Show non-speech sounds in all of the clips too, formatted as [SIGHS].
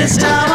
This time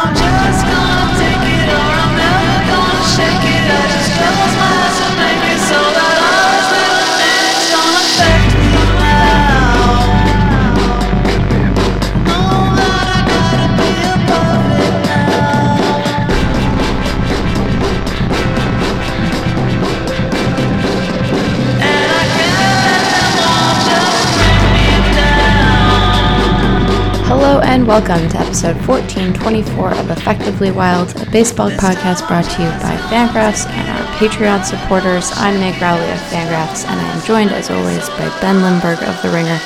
and welcome to episode 1424 of Effectively Wild, a baseball podcast brought to you by Fangraphs and our Patreon supporters. I'm Meg Rowley of Fangraphs, and I am joined, as always, by Ben Lindbergh of The Ringer.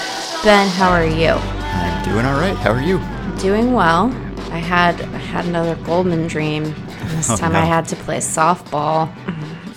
Ben, how are you? I'm doing all right. How are you? Doing well. I had I had another Goldman dream. And [LAUGHS] this Oh, time no. I had to play softball.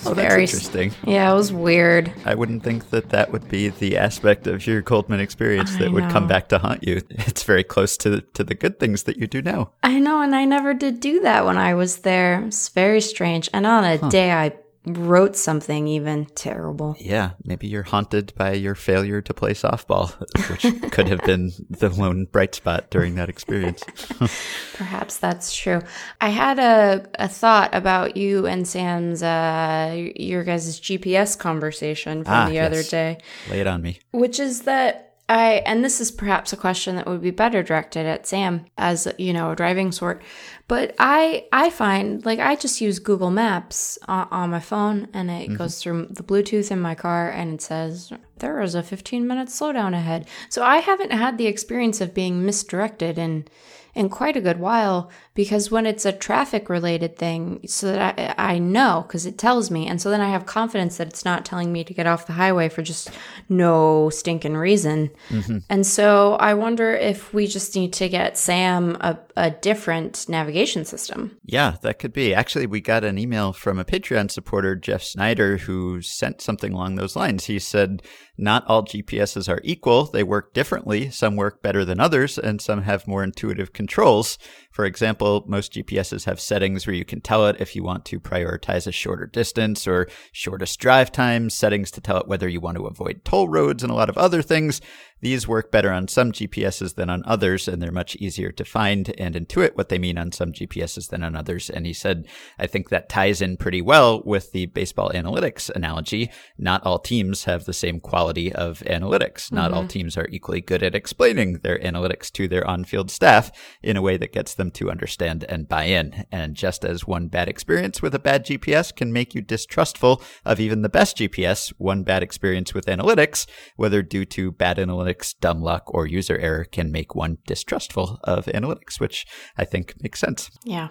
Oh, that's interesting. Yeah, it was weird. I wouldn't think that that would be the aspect of your Goldman experience I that would come back to haunt you. It's very close to to the good things that you do now. I know, and I never did do that when I was there. It's very strange. And on a day I wrote something even terrible. Yeah, maybe you're haunted by your failure to play softball, which could have been [LAUGHS] the lone bright spot during that experience. [LAUGHS] Perhaps that's true. I had a, a thought about you and Sam's, uh, your guys' GPS conversation from Ah, the other yes. day, Lay it on me. which is that I, and this is perhaps a question that would be better directed at Sam as, you know, a driving sort, but I, I find like I just use Google Maps on, on my phone and it mm-hmm. goes through the Bluetooth in my car and it says there is a 15 minute slowdown ahead. So I haven't had the experience of being misdirected in in quite a good while because when it's a traffic related thing so that I, I know because it tells me and so then i have confidence that it's not telling me to get off the highway for just no stinking reason mm-hmm. and so i wonder if we just need to get sam a, a different navigation system Yeah, that could be. Actually, we got an email from a Patreon supporter, Jeff Snyder, who sent something along those lines. He said, Not all GPSs are equal. They work differently. Some work better than others, and some have more intuitive controls. For example, most GPSs have settings where you can tell it if you want to prioritize a shorter distance or shortest drive time, settings to tell it whether you want to avoid toll roads, and a lot of other things. These work better on some GPSs than on others, and they're much easier to find and intuit what they mean on some GPSs than on others. And he said, I think that ties in pretty well with the baseball analytics analogy. Not all teams have the same quality of analytics. Not all mm-hmm. teams are equally good at explaining their analytics to their on field staff in a way that gets them to understand and buy in. And just as one bad experience with a bad GPS can make you distrustful of even the best GPS, one bad experience with analytics, whether due to bad analytics, dumb luck, or user error, can make one distrustful of analytics, which I think makes sense. Yeah.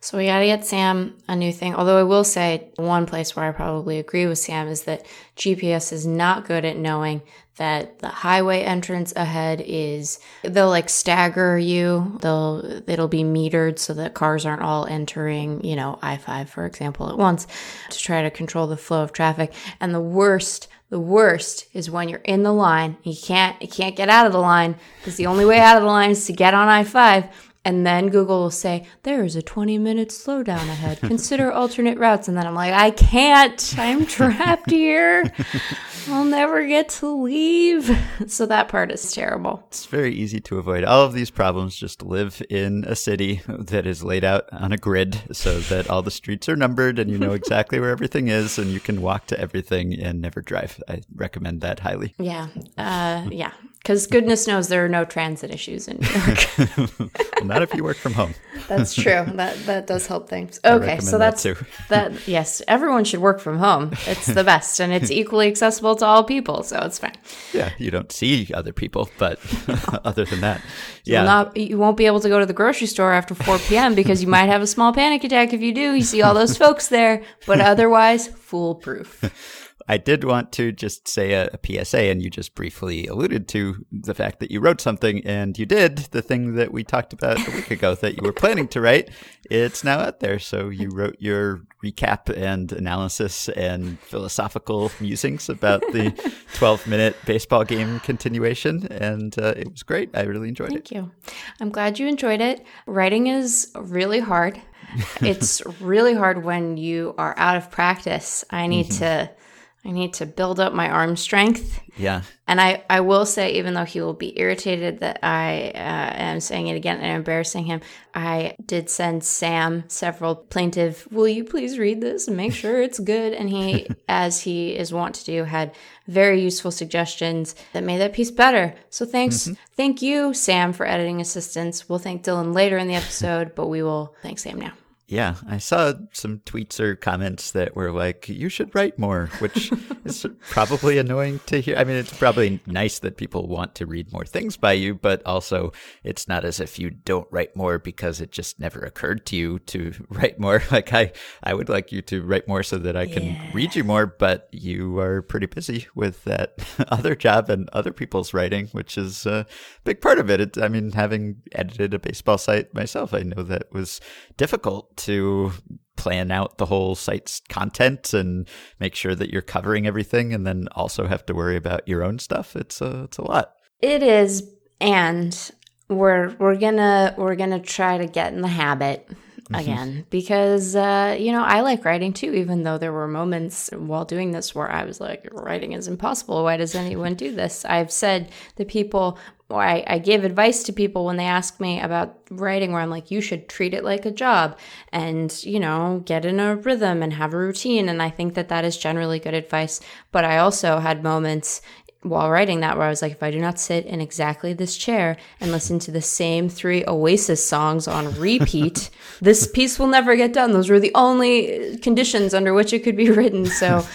So we got to get Sam a new thing. Although I will say one place where I probably agree with Sam is that GPS is not good at knowing that the highway entrance ahead is they'll like stagger you. They'll it'll be metered so that cars aren't all entering, you know, I-5 for example at once to try to control the flow of traffic. And the worst the worst is when you're in the line, you can't you can't get out of the line because the only way out of the line is to get on I-5 and then Google will say, there is a 20 minute slowdown ahead. Consider [LAUGHS] alternate routes. And then I'm like, I can't. I'm [LAUGHS] trapped here. I'll never get to leave. [LAUGHS] So that part is terrible. It's very easy to avoid all of these problems. Just live in a city that is laid out on a grid so that all the streets are numbered and you know exactly where everything is and you can walk to everything and never drive. I recommend that highly. Yeah. Uh, yeah. Because goodness knows there are no transit issues in New York. [LAUGHS] Well, not if you work from home. [LAUGHS] That's true. That that does help things. Okay, so that that's too. [LAUGHS] that. Yes, everyone should work from home. It's the best, and it's equally accessible to all people, so it's fine. Yeah, you don't see other people, but other than that, yeah. not, you won't be able to go to the grocery store after 4 p.m. because you might have a small panic attack if you do. You see all those folks there, but otherwise, foolproof. I did want to just say a, a PSA, and you just briefly alluded to the fact that you wrote something, and you did the thing that we talked about a week ago that you were planning to write. It's now out there. So you wrote your recap and analysis and philosophical musings about the [LAUGHS] 12 minute baseball game continuation, and uh, it was great. I really enjoyed it. Thank you. I'm glad you enjoyed it. Writing is really hard. [LAUGHS] It's really hard when you are out of practice. I need to I need to build up my arm strength. Yeah. And I, I will say, even though he will be irritated that I uh, am saying it again and embarrassing him, I did send Sam several plaintive, will you please read this and make sure it's good? And he, [LAUGHS] as he is wont to do, had very useful suggestions that made that piece better. So thanks. Thank you, Sam, for editing assistance. We'll thank Dylan later in the episode, but we will thank Sam now. Yeah, I saw some tweets or comments that were like, you should write more, which [LAUGHS] is probably annoying to hear. I mean, it's probably nice that people want to read more things by you, but also it's not as if you don't write more because it just never occurred to you to [LAUGHS] write more. [LAUGHS] Like, I, I would like you to write more so that I can read you more, but you are pretty busy with that other job and other people's writing, which is a big part of it. it. I mean, having edited a baseball site myself, I know that was difficult to plan out the whole site's content and make sure that you're covering everything and then also have to worry about your own stuff. It's a, it's a lot. It is, and we're we're gonna we're gonna try to get in the habit again because uh, you know I like writing too. Even though there were moments while doing this where I was like, writing is impossible. Why does anyone do this? I've said the people. Or I, I give advice to people when they ask me about writing, where I'm like, you should treat it like a job and, you know, get in a rhythm and have a routine. And I think that that is generally good advice. But I also had moments while writing that where I was like, if I do not sit in exactly this chair and listen to the same three Oasis songs on repeat, [LAUGHS] this piece will never get done. Those were the only conditions under which it could be written. So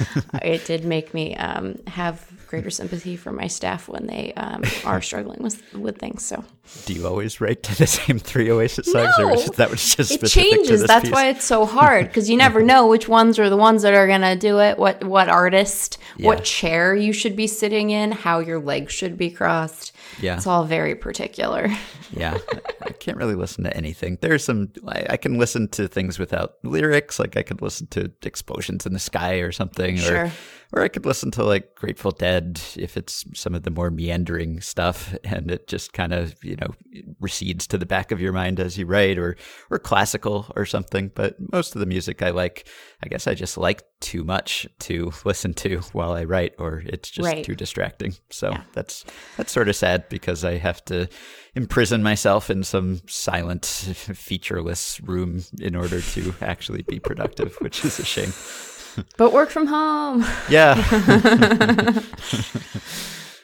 it did make me um, have greater sympathy for my staff when they um, [LAUGHS] are struggling with with things. So Do you always write to the same three Oasis songs, or was that was just it changes. That's piece? why it's so hard because you never know which ones are the ones that are gonna do it. What what artist, Yeah. what chair you should be sitting in, how your legs should be crossed. Yeah. it's all very particular. [LAUGHS] yeah, I can't really listen to anything. There's some I, I can listen to things without lyrics, like I could listen to explosions in the sky or something, Sure. or or I could listen to like Grateful Dead if it's some of the more meandering stuff, and it just kind of you know recedes to the back of your mind as you write, or or classical or something. But most of the music I like, I guess I just like too much to [LAUGHS] listen to while I write, or it's just Right. too distracting. So that's that's sort of sad because I have to imprison myself in some silent, [LAUGHS] featureless room in order to actually be productive, which is a shame. But work from home. [LAUGHS] Yeah. [LAUGHS]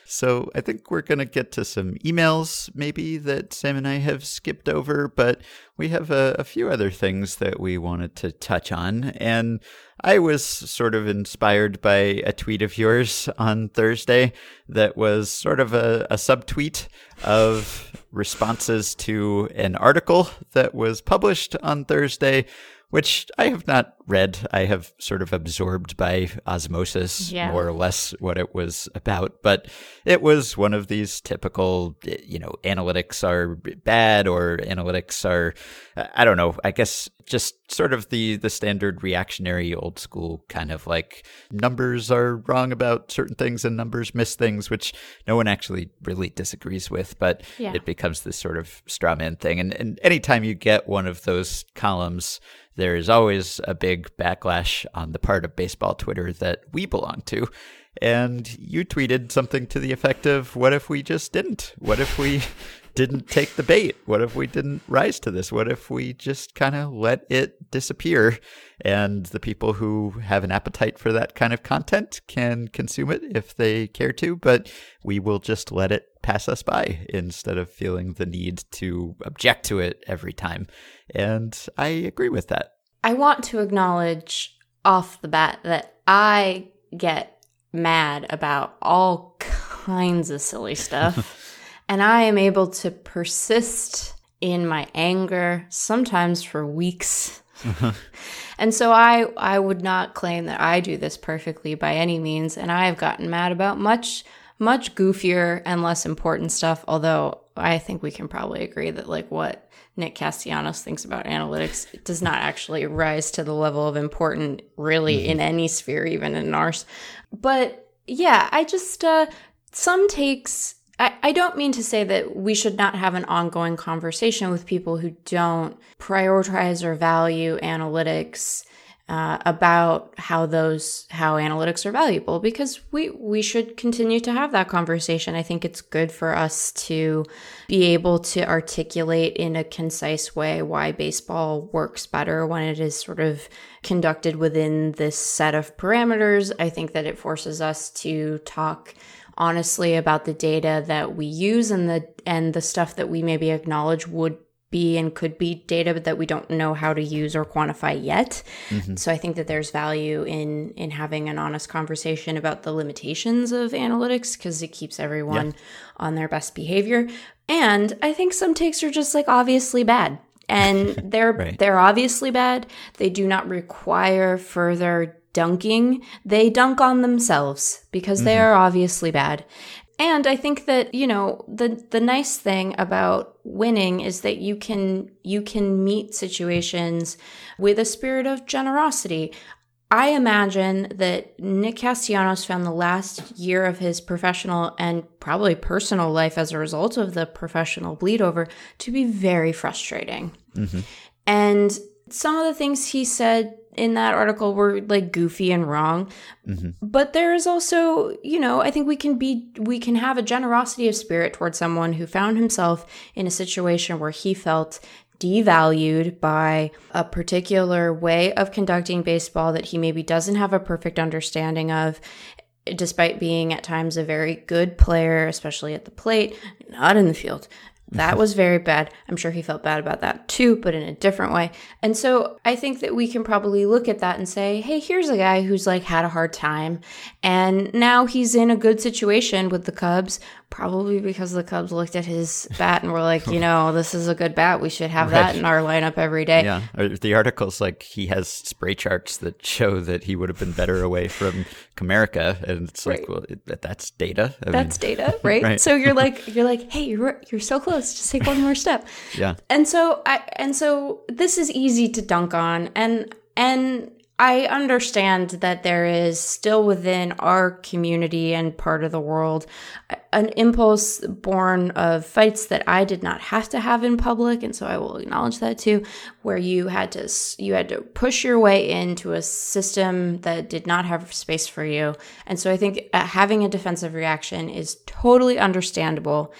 so I think we're going to get to some emails maybe that Sam and I have skipped over, but we have a, a few other things that we wanted to touch on. And I was sort of inspired by a tweet of yours on Thursday that was sort of a, a subtweet of responses to an article that was published on Thursday which I have not read. I have sort of absorbed by osmosis, Yeah. more or less, what it was about. But it was one of these typical, you know, analytics are bad or analytics are, I don't know, I guess just sort of the, the standard reactionary old school kind of like numbers are wrong about certain things and numbers miss things, which no one actually really disagrees with. But Yeah. it becomes this sort of straw man thing. And, and anytime you get one of those columns, there is always a big backlash on the part of baseball Twitter that we belong to. And you tweeted something to the effect of, What if we just didn't? What if we [LAUGHS] didn't take the bait? What if we didn't rise to this? What if we just kind of let it disappear? And the people who have an appetite for that kind of content can consume it if they care to, but we will just let it pass us by instead of feeling the need to object to it every time. And I agree with that. I want to acknowledge off the bat that I get mad about all kinds of silly stuff. [LAUGHS] and I am able to persist in my anger, sometimes for weeks. [LAUGHS] [LAUGHS] and so I I would not claim that I do this perfectly by any means, and I have gotten mad about much much goofier and less important stuff, although I think we can probably agree that like what Nick Castellanos thinks about analytics does not actually rise to the level of important really in any sphere, even in ours. But yeah, I just uh some takes I, I don't mean to say that we should not have an ongoing conversation with people who don't prioritize or value analytics uh, about how those how analytics are valuable because we we should continue to have that conversation. I think it's good for us to be able to articulate in a concise way why baseball works better when it is sort of conducted within this set of parameters. I think that it forces us to talk honestly about the data that we use and the and the stuff that we maybe acknowledge would be and could be data that we don't know how to use or quantify yet. Mm-hmm. So I think that there's value in in having an honest conversation about the limitations of analytics because it keeps everyone yeah. on their best behavior. And I think some takes are just like obviously bad. And [LAUGHS] they're right. they're obviously bad. They do not require further dunking. They dunk on themselves because mm-hmm. they are obviously bad. And I think that, you know, the the nice thing about winning is that you can you can meet situations with a spirit of generosity. I imagine that Nick Castellanos found the last year of his professional and probably personal life as a result of the professional bleed over to be very frustrating. Mm-hmm. And some of the things he said in that article were like goofy and wrong. Mm-hmm. But there is also, you know, I think we can be, we can have a generosity of spirit towards someone who found himself in a situation where he felt devalued by a particular way of conducting baseball that he maybe doesn't have a perfect understanding of. Despite being at times a very good player, especially at the plate, not in the field. That [LAUGHS] was very bad. I'm sure he felt bad about that too, but in a different way. And so I think that we can probably look at that and say, hey, here's a guy who's like had a hard time. And now he's in a good situation with the Cubs Probably because the Cubs looked at his [LAUGHS] bat and were like, you know, this is a good bat. We should have right. that in our lineup every day. Yeah. The article's like he has spray charts that show that he would have been better away from Comerica, and it's right. like, well, it, that's data. I that's mean, data, [LAUGHS] right? right? So you're like, you're like, hey, you're you're so close. Just take one more step. yeah. And so I and so this is easy to dunk on, and and I understand that there is still within our community and part of the world an impulse born of fights that I did not have to have in public and so I will acknowledge that too where you had to you had to push your way into a system that did not have space for you. And so I think uh, having a defensive reaction is totally understandable.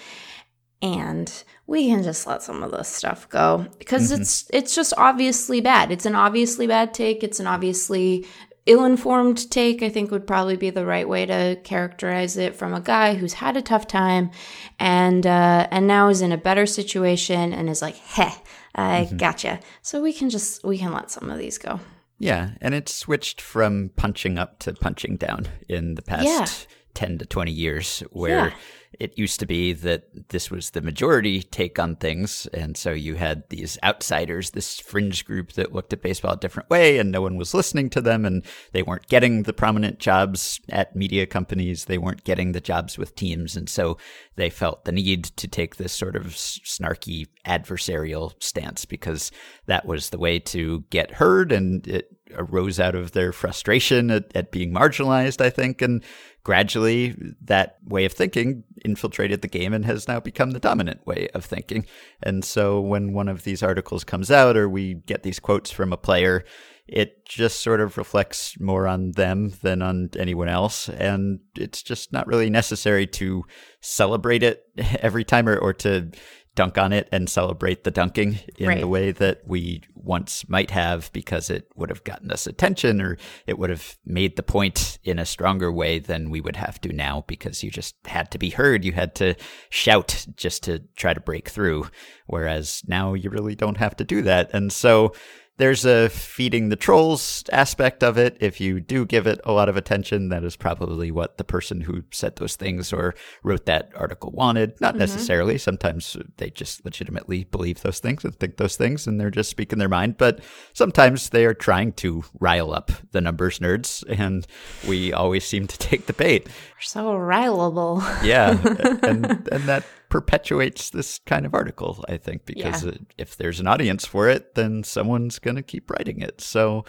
And we can just let some of this stuff go because mm-hmm. it's it's just obviously bad. It's an obviously bad take. It's an obviously ill-informed take. I think would probably be the right way to characterize it from a guy who's had a tough time and uh, and now is in a better situation and is like, "Heh, I mm-hmm. gotcha." So we can just we can let some of these go. Yeah, and it's switched from punching up to punching down in the past yeah. 10 to 20 years where yeah it used to be that this was the majority take on things. And so you had these outsiders, this fringe group that looked at baseball a different way, and no one was listening to them. And they weren't getting the prominent jobs at media companies. They weren't getting the jobs with teams. And so they felt the need to take this sort of snarky adversarial stance because that was the way to get heard. And it arose out of their frustration at, at being marginalized, I think. And gradually that way of thinking infiltrated the game and has now become the dominant way of thinking. And so when one of these articles comes out or we get these quotes from a player, it just sort of reflects more on them than on anyone else. And it's just not really necessary to celebrate it [LAUGHS] every time or, or to dunk on it and celebrate the dunking in right. the way that we once might have because it would have gotten us attention or it would have made the point in a stronger way than we would have to now because you just had to be heard. You had to shout just to try to break through. Whereas now you really don't have to do that. And so there's a feeding the trolls aspect of it. If you do give it a lot of attention, that is probably what the person who said those things or wrote that article wanted. Not mm-hmm. necessarily. Sometimes they just legitimately believe those things and think those things and they're just speaking their mind. But sometimes they are trying to rile up the numbers nerds and we always seem to take the bait. We're so rileable. yeah. [LAUGHS] And, and that perpetuates this kind of article, I think, because yeah. if there's an audience for it, then someone's going to keep writing it. So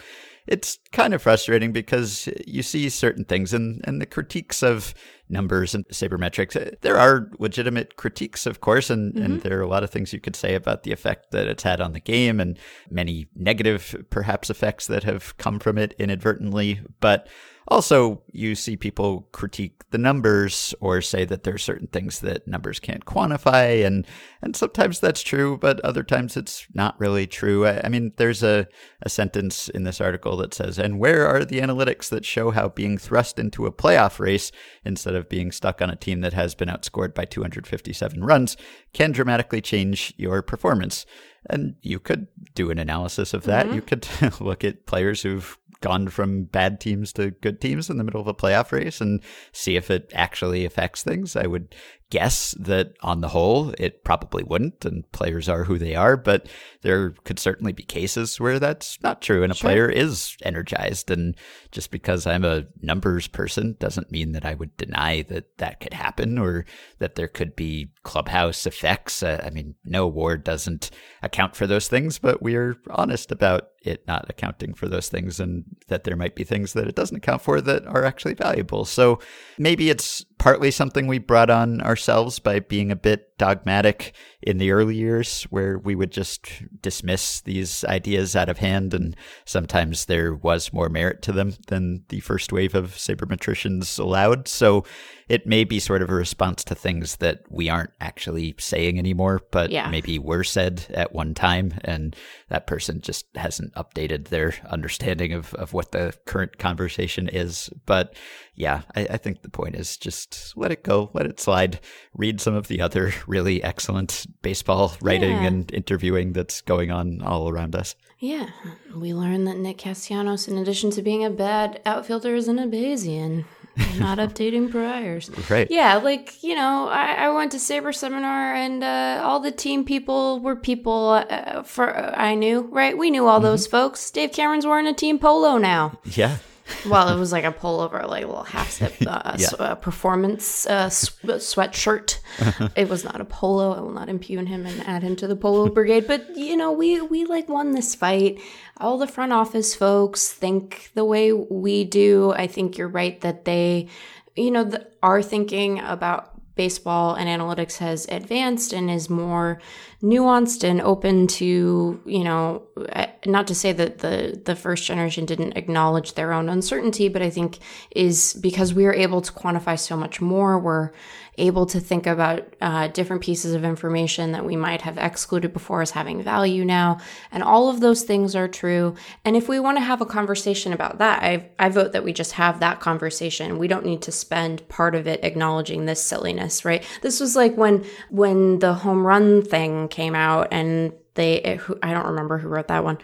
it's kind of frustrating because you see certain things and, and the critiques of numbers and sabermetrics. Uh, There are legitimate critiques, of course, and, and there are a lot of things you could say about the effect that it's had on the game and many negative, perhaps, effects that have come from it inadvertently. But also, you see people critique the numbers or say that there are certain things that numbers can't quantify, and and sometimes that's true, but other times it's not really true. I, I mean, there's a, a sentence in this article that says, "And where are the analytics that show how being thrust into a playoff race instead of being stuck on a team that has been outscored by 257 runs can dramatically change your performance?" And you could do an analysis of that. Mm-hmm. You could [LAUGHS] look at players who've gone from bad teams to good teams in the middle of a playoff race and see if it actually affects things. I would guess that on the whole, it probably wouldn't, and players are who they are, but there could certainly be cases where that's not true and a player is energized. And just because I'm a numbers person doesn't mean that I would deny that that could happen or that there could be clubhouse effects. Uh, I mean, no award doesn't account for those things, but we're honest about it not accounting for those things and that there might be things that it doesn't account for that are actually valuable. So maybe it's partly something we brought on ourselves by being a bit dogmatic in the early years where we would just dismiss these ideas out of hand and sometimes there was more merit to them than the first wave of sabermetricians allowed. So it may be sort of a response to things that we aren't actually saying anymore, but Yeah. maybe were said at one time, and that person just hasn't updated their understanding of, of what the current conversation is. But yeah, I, I think the point is just let it go, let it slide, read some of the other [LAUGHS] really excellent baseball writing Yeah. and interviewing that's going on all around us. Yeah, we learned that Nick Castellanos, in addition to being a bad outfielder, is an Bayesian. [LAUGHS] Not updating priors. Right. Yeah, like, you know, I, I went to Saber Seminar and uh, all the team people were people uh, for I knew, right? We knew all those folks. Dave Cameron's wearing a team polo now. Yeah. Well, it was like a pullover, like a little half zip [LAUGHS] uh, Yeah. uh, performance uh, sw- sweatshirt. [LAUGHS] it was not a polo. I will not impugn him and add him to the polo [LAUGHS] brigade. But you know, we we like won this fight. All the front office folks think the way we do. I think you're right that they, you know, the, are thinking about baseball and analytics has advanced and is more nuanced and open to you know eh, not to say that the the first generation didn't acknowledge their own uncertainty but i think is because we are able to quantify so much more we're able to think about uh, different pieces of information that we might have excluded before as having value now. And all of those things are true. And if we want to have a conversation about that i i vote that we just have that conversation. We don't need to spend part of it acknowledging this silliness right? This was like when when the home run thing came out and they it, i don't remember who wrote that one.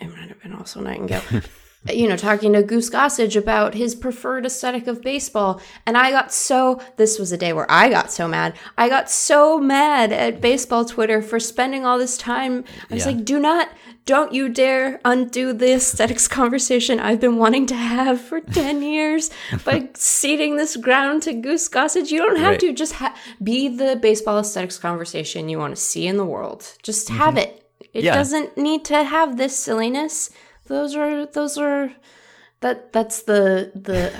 It might have been also Nightengale [LAUGHS] you know, talking to Goose Gossage about his preferred aesthetic of baseball. And I got so, this was a day where I got so mad. I got so mad at baseball Twitter for spending all this time. I was Yeah. like, do not, don't you dare undo the aesthetics conversation I've been wanting to have for [LAUGHS] 10 years by ceding this ground to Goose Gossage. You don't have Right. to just ha- be the baseball aesthetics conversation you want to see in the world. Just have mm-hmm. it. It Yeah. doesn't need to have this silliness. Those are those are that that's the the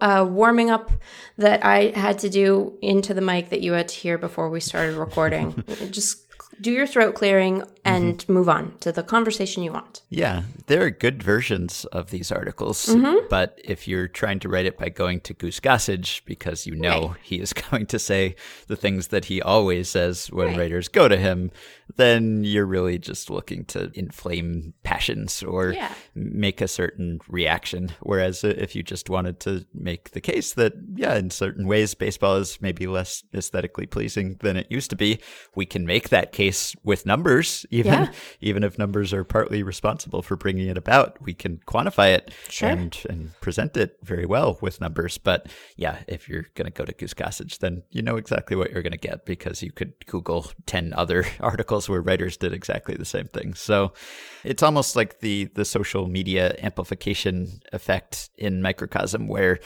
[LAUGHS] uh, warming up that I had to do into the mic that you had to hear before we started recording. [LAUGHS] Just do your throat clearing and move on to the conversation you want. Yeah, there are good versions of these articles, Mm-hmm. but if you're trying to write it by going to Goose Gossage because you know Right. he is [LAUGHS] going to say the things that he always says when Right. writers go to him, then you're really just looking to inflame passions or Yeah. make a certain reaction. Whereas if you just wanted to make the case that, yeah, in certain ways, baseball is maybe less aesthetically pleasing than it used to be, we can make that case with numbers, even Yeah. even if numbers are partly responsible for bringing it about, we can quantify it Sure. and, and present it very well with numbers. But yeah, if you're going to go to Goose Gossage, then you know exactly what you're going to get because you could Google 10 other [LAUGHS] articles where writers did exactly the same thing. So it's almost like the, the social media amplification effect in microcosm where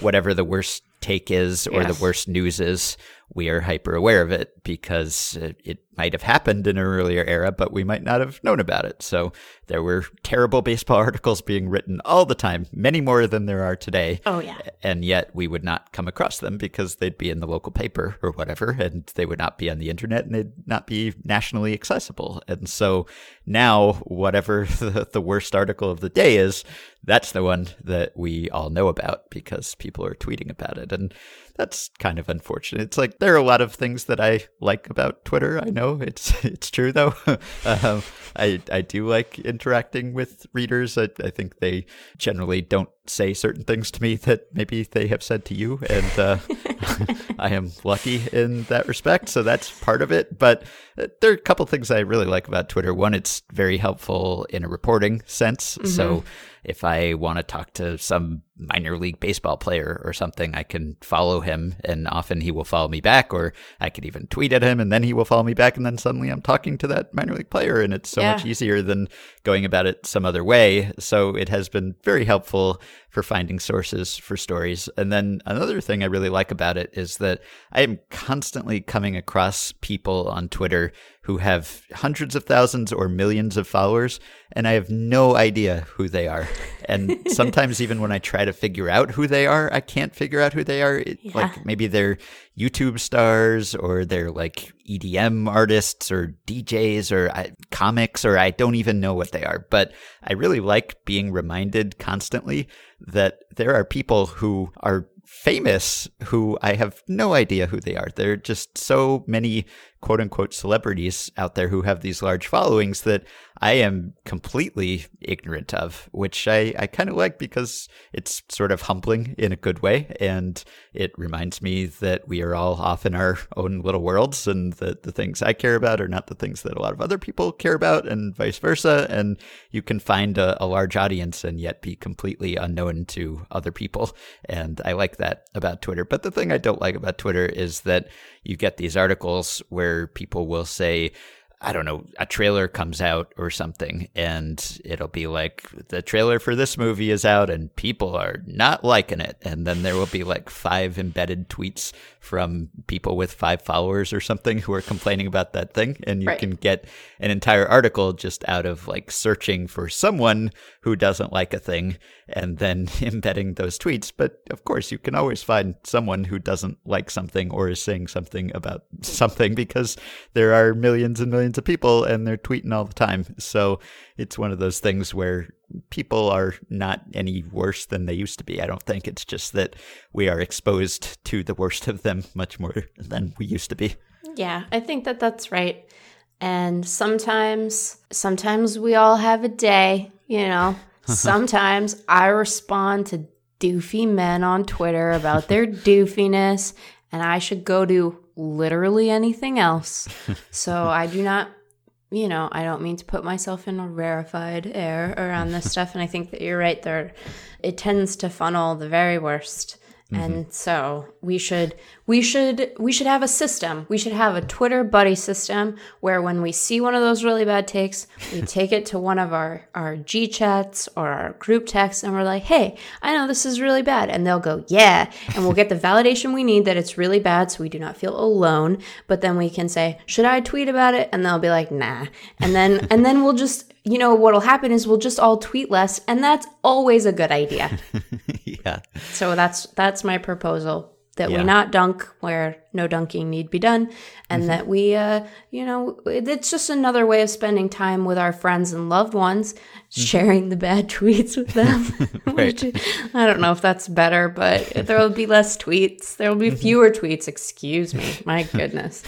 whatever the worst take is or Yes. the worst news is, we are hyper aware of it because it, it might have happened in an earlier era, but we might not have known about it. So there were terrible baseball [LAUGHS] articles being written all the time, many more than there are today. Oh, yeah. And yet we would not come across them because they'd be in the local paper or whatever, and they would not be on the internet and they'd not be nationally accessible. And so now, whatever [LAUGHS] the, the worst article of the day is, that's the one that we all know about because people are tweeting about it. And that's kind of unfortunate. It's like there are a lot of things that I like about Twitter. I know it's [LAUGHS] it's true though. [LAUGHS] um, I I do like interacting with readers. I, I think they generally don't say certain things to me that maybe they have said to you, and uh, [LAUGHS] I am lucky in that respect. So that's part of it. But uh, there are a couple things I really like about Twitter. One, it's very helpful in a reporting sense. So if I want to talk to some minor league baseball player or something, I can follow him and often he will follow me back, or I could even tweet at him and then he will follow me back. And then suddenly I'm talking to that minor league player and it's so much easier than going about it some other way. So it has been very helpful for finding sources for stories. And then another thing I really like about it is that I am constantly coming across people on Twitter who have hundreds of thousands or millions of followers, and I have no idea who they are. And [LAUGHS] sometimes, even when I try to figure out who they are, I can't figure out who they are. It- Yeah. Like maybe they're YouTube stars or they're like EDM artists or DJs or I, comics, or I don't even know what they are. But I really like being reminded constantly that there are people who are famous who I have no idea who they are. There are just so many quote unquote celebrities out there who have these large followings that I am completely ignorant of, which I, I kind of like because it's sort of humbling in a good way. And it reminds me that we are all off in our own little worlds and that the things I care about are not the things that a lot of other people care about and vice versa. And you can find a, a large audience and yet be completely unknown to other people. And I like that about Twitter. But the thing I don't like about Twitter is that you get these articles where people will say, I don't know, a trailer comes out or something, and it'll be like, the trailer for this movie is out and people are not liking it. And then there will be like five embedded tweets from people with five followers or something who are complaining about that thing. And you Right. can get an entire article just out of like searching for someone who doesn't like a thing and then [LAUGHS] embedding those tweets. But of course, you can always find someone who doesn't like something or is saying something about [LAUGHS] something because there are millions and millions of people and they're tweeting all the time. So it's one of those things where people are not any worse than they used to be. I don't think it's just that we are exposed to the worst of them much more than we used to be. Yeah, I think that that's right. And sometimes, sometimes we all have a day, you know. [LAUGHS] sometimes I respond to doofy men on Twitter about their [LAUGHS] doofiness, and I should go to literally anything else. [LAUGHS] so I do not, you know, I don't mean to put myself in a rarefied air around this [LAUGHS] stuff. And I think that you're right there. It tends to funnel the very worst. And mm-hmm. so we should we should we should have a system. We should have a Twitter buddy system where when we see one of those really bad takes, we [LAUGHS] take it to one of our our G chats or our group texts and we're like, "Hey, I know this is really bad." And they'll go, "Yeah." And we'll get the validation we need that it's really bad so we do not feel alone, but then we can say, "Should I tweet about it?" And they'll be like, "Nah." And then and then we'll just you know what'll happen is we'll just all tweet less and that's always a good idea. [LAUGHS] yeah. So that's that's my proposal that Yeah. we not dunk where no dunking need be done, and mm-hmm. that we, uh, you know, it's just another way of spending time with our friends and loved ones, mm-hmm. sharing the bad [LAUGHS] tweets with them. [LAUGHS] Which, I don't know if that's better, but there will be less tweets. There will be mm-hmm. fewer tweets. Excuse me. My goodness.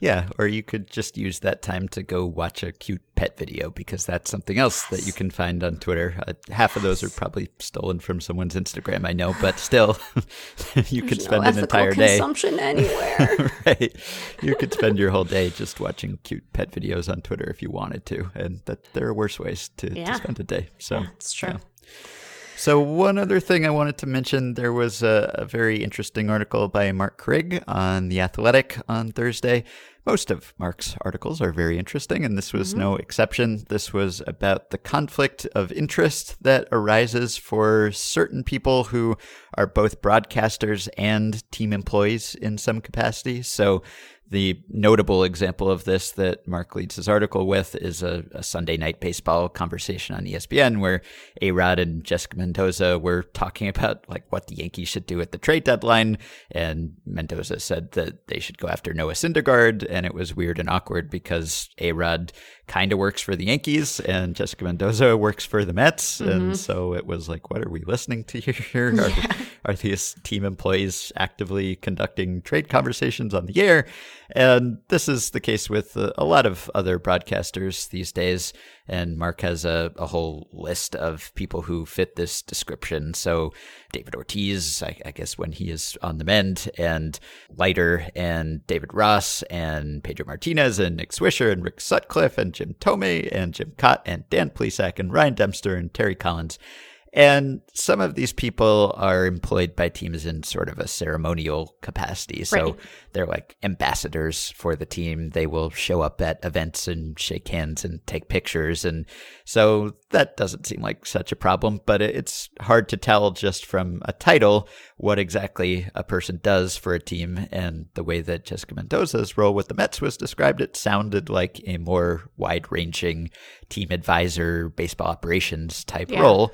Yeah, or you could just use that time to go watch a cute pet video because that's something else that you can find on Twitter. Uh, half of those are probably stolen from someone's Instagram, I know, but still, [LAUGHS] you could no spend an ethical entire day. consumption [LAUGHS] anywhere. right. You could spend your whole day [LAUGHS] just watching cute pet videos on Twitter if you wanted to, and that there are worse ways to, to spend a day. So it's true. So, one other thing I wanted to mention there was a, a, very interesting article by Marc Carig on The Athletic on Thursday. Most of Mark's articles are very interesting, and this was mm-hmm. no exception. This was about the conflict of interest that arises for certain people who are both broadcasters and team employees in some capacity. So, the notable example of this that Marc leads his article with is a, a Sunday night baseball conversation on ESPN where A Rod and Jessica Mendoza were talking about like what the Yankees should do at the trade deadline. And Mendoza said that they should go after Noah Syndergaard. And it was weird and awkward because A Rod kind of works for the Yankees and Jessica Mendoza works for the Mets. Mm-hmm. And so it was like, what are we listening to here? [LAUGHS] Are, [LAUGHS] yeah. Are these team employees actively conducting trade conversations on the air? And this is the case with a lot of other broadcasters these days. And Marc has a, a whole list of people who fit this description. So David Ortiz, I, I, guess when he is on the mend, and Leiter, and David Ross, and Pedro Martinez, and Nick Swisher, and Rick Sutcliffe, and Jim Thome, and Jim Kaat, and Dan Plesac, and Ryan Dempster, and Terry Collins. And some of these people are employed by teams in sort of a ceremonial capacity. So right. they're like ambassadors for the team. They will show up at events and shake hands and take pictures. And so that doesn't seem like such a problem, but it's hard to tell just from a title what exactly a person does for a team. And the way that Jessica Mendoza's role with the Mets was described, it sounded like a more wide ranging team advisor, baseball operations type yeah. role.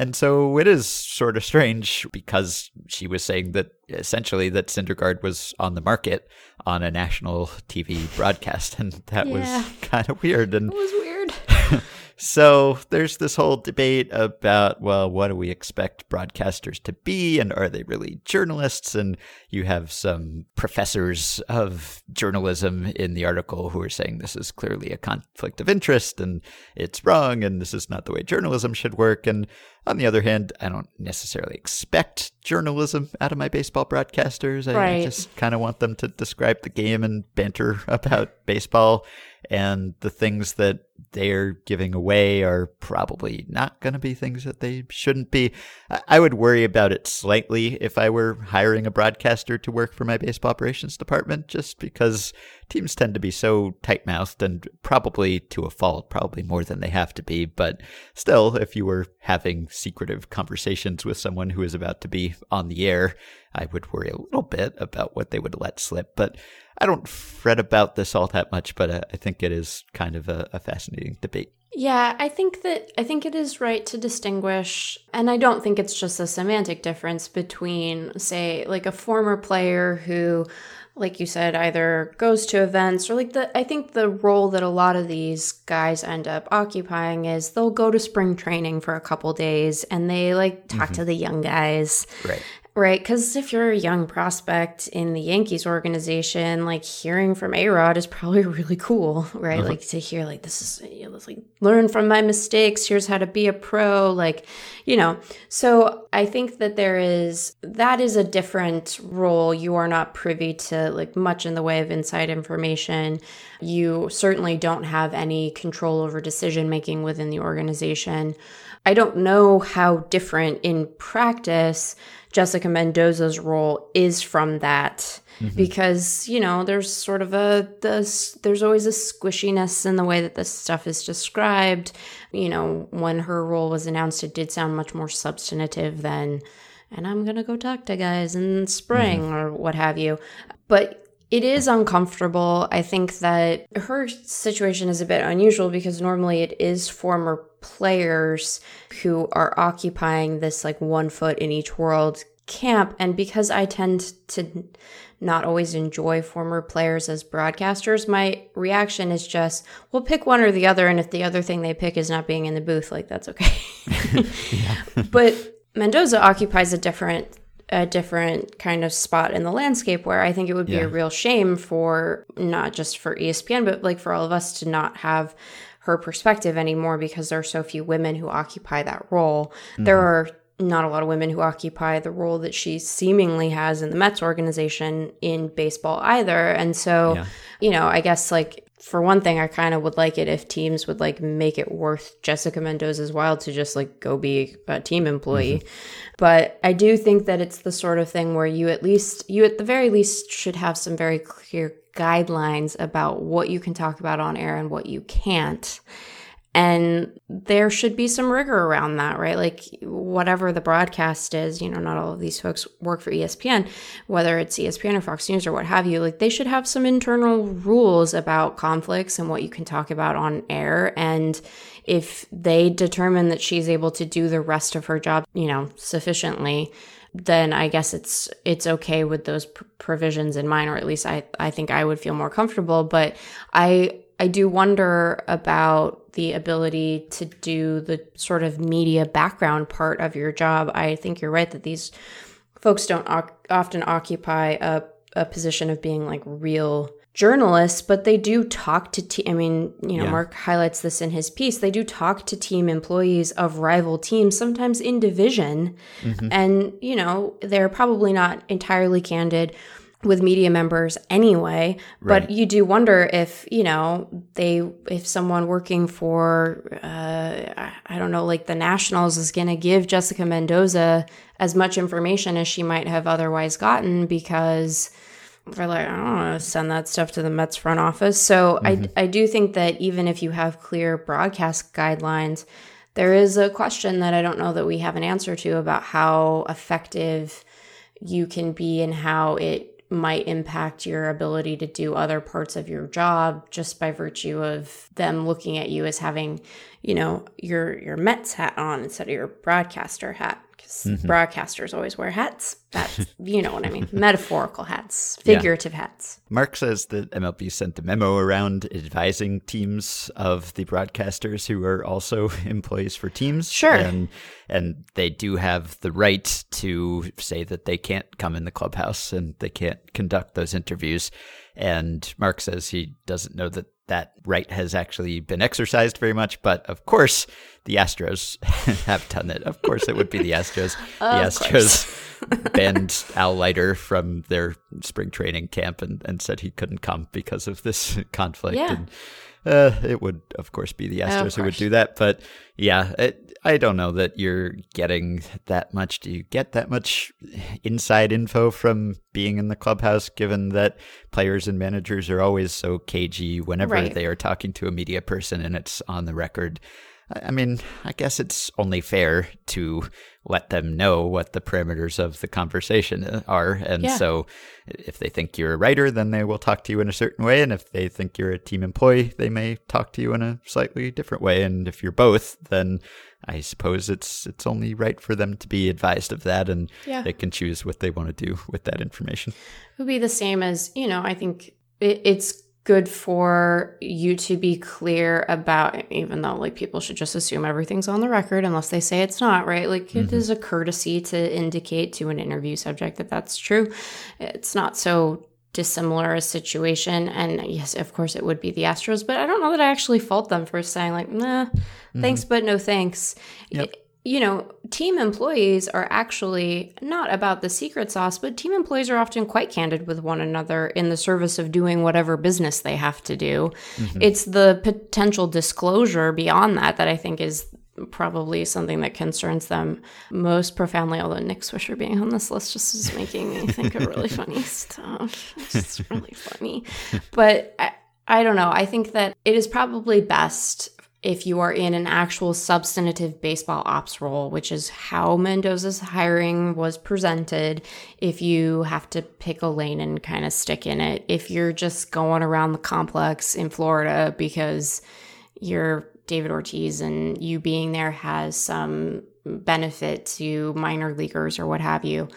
And so it is sort of strange because she was saying that essentially that Syndergaard was on the market on a national TV broadcast, and that yeah. was kind of weird. And it was weird. [LAUGHS] So there's this whole debate about, well, what do we expect broadcasters to be? And are they really journalists? And you have some professors of journalism in the article who are saying this is clearly a conflict of interest and it's wrong and this is not the way journalism should work. And on the other hand, I don't necessarily expect journalism out of my baseball broadcasters. I, right. I just kind of want them to describe the game and banter [LAUGHS] about baseball and the things that they're giving away are probably not going to be things that they shouldn't be. I would worry about it slightly if I were hiring a broadcaster to work for my baseball operations department, just because teams tend to be so tight mouthed and probably to a fault, probably more than they have to be. But still, if you were having secretive conversations with someone who is about to be on the air, I would worry a little bit about what they would let slip. But I don't fret about this all that much, but I, think it is kind of a, a fascinating debate. Yeah, I think that I think it is right to distinguish, and I don't think it's just a semantic difference between, say, like a former player who, like you said, either goes to events or like the. I think the role that a lot of these guys end up occupying is they'll go to spring training for a couple days and they like talk mm-hmm. to the young guys, right? Right, because if you're a young prospect in the Yankees organization, like hearing from A Rod is probably [LAUGHS] really cool, right? Uh-huh. Like to hear like this is you know, like learn from my mistakes. Here's how to be a pro, like you know. So I think that there is that is a different role. You are not privy to like much in the way of inside information. You certainly don't have any control over decision making within the organization. I don't know how different in practice Jessica Mendoza's role is from that. Mm-hmm. Because, you know, there's sort of a this there's always a squishiness in the way that this stuff is described. You know, when her role was announced, it did sound much more substantive than and I'm gonna go talk to guys in spring mm-hmm. or what have you. But it is uncomfortable. I think that her situation is a bit unusual because normally it is former players who are occupying this like one foot in each world camp. And because I tend to not always enjoy former players as broadcasters, my reaction is just, well, pick one or the other. And if the other thing they pick is not being in the booth, like that's okay. [LAUGHS] [LAUGHS] but Mendoza occupies a different a different kind of spot in the landscape where I think it would be yeah. a real shame for not just for ESPN, but like for all of us to not have her perspective anymore because there are so few women who occupy that role. Mm-hmm. There are not a lot of women who occupy the role that she seemingly has in the Mets organization in baseball either. And so, yeah. you know, I guess like for one thing, I kind of would like it if teams would like make it worth Jessica Mendoza's while to just like go be a team employee. Mm-hmm. But I do think that it's the sort of thing where you at least, you at the very least should have some very clear guidelines about what you can talk about on air and what you can't. And there should be some rigor around that, right? Like, whatever the broadcast is, you know, not all of these folks work for ESPN, whether it's ESPN or Fox News or what have you, like, they should have some internal rules about conflicts and what you can talk about on air. And if they determine that she's able to do the rest of her job, you know, sufficiently, then I guess it's it's okay with those pr- provisions in mind, or at least I I think I would feel more comfortable. But I I do wonder about the ability to do the sort of media background part of your job. I think you're right that these folks don't often occupy a, a position of being like real journalists, but they do talk to te- I mean, you know, Yeah. Marc highlights this in his piece. They do talk to team employees of rival teams, sometimes in division. Mm-hmm. And, you know, they're probably not entirely candid with media members anyway but you do wonder if you know they if someone working for uh I- don't know like the nationals is going to give jessica mendoza as much information as she might have otherwise gotten because they're like i don't want to send that stuff to the mets front office. So i i do think that even if you have clear broadcast guidelines there is a question that i don't know that we have an answer to about how effective you can be and how it might impact your ability to do other parts of your job just by virtue of them looking at you as having, you know, your your Mets hat on instead of your broadcaster hat. Because mm-hmm. broadcasters always wear hats. That's [LAUGHS] you know what I mean. Metaphorical hats, figurative hats. Marc says that MLB sent a memo around advising teams of the broadcasters who are also [LAUGHS] employees for teams. Sure. And and they do have the right to say that they can't come in the clubhouse and they can't conduct those interviews. And Marc says he doesn't know that that right has actually been exercised very much, but of course the Astros [LAUGHS] have done it. Of course it would be the Astros. [LAUGHS] the Astros [LAUGHS] banned Al Leiter from their spring training camp and, and said he couldn't come because of this conflict. Yeah. And uh, it would, of course, be the Astros who would do that. But yeah, it, I don't know that you're getting that much. Do you get that much inside info from being in the clubhouse, given that players and managers are always so cagey whenever Right. they are talking to a media person and it's on the record? I I mean, I guess it's only fair to let them know what the parameters of the conversation are. And Yeah. so if they think you're a writer, then they will talk to you in a certain way. And if they think you're a team employee, they may talk to you in a slightly different way. And if you're both, then I suppose it's it's only right for them to be advised of that and Yeah. they can choose what they want to do with that information. It would be the same as, you know, I think it, it's good for you to be clear about, even though like people should just assume everything's on the record unless they say it's not, right? Like it mm-hmm. is a courtesy to indicate to an interview subject that that's true. It's not so dissimilar a situation. And yes, of course it would be the Astros, but I don't know that I actually fault them for saying like, nah, mm-hmm. thanks, but no thanks. Yep. You know, team employees are actually not about the secret sauce, but team employees are often quite candid with one another in the service of doing whatever business they have to do. Mm-hmm. It's the potential disclosure beyond that that I think is probably something that concerns them most profoundly. Although Nick Swisher being on this list just is making me think of really funny [LAUGHS] stuff. It's really funny. [LAUGHS] But I, I don't know. I think that it is probably best if you are in an actual substantive baseball ops role, which is how Mendoza's hiring was presented, if you have to pick a lane and kind of stick in it, if you're just going around the complex in Florida because you're David Ortiz and you being there has some benefit to minor leaguers or what have you,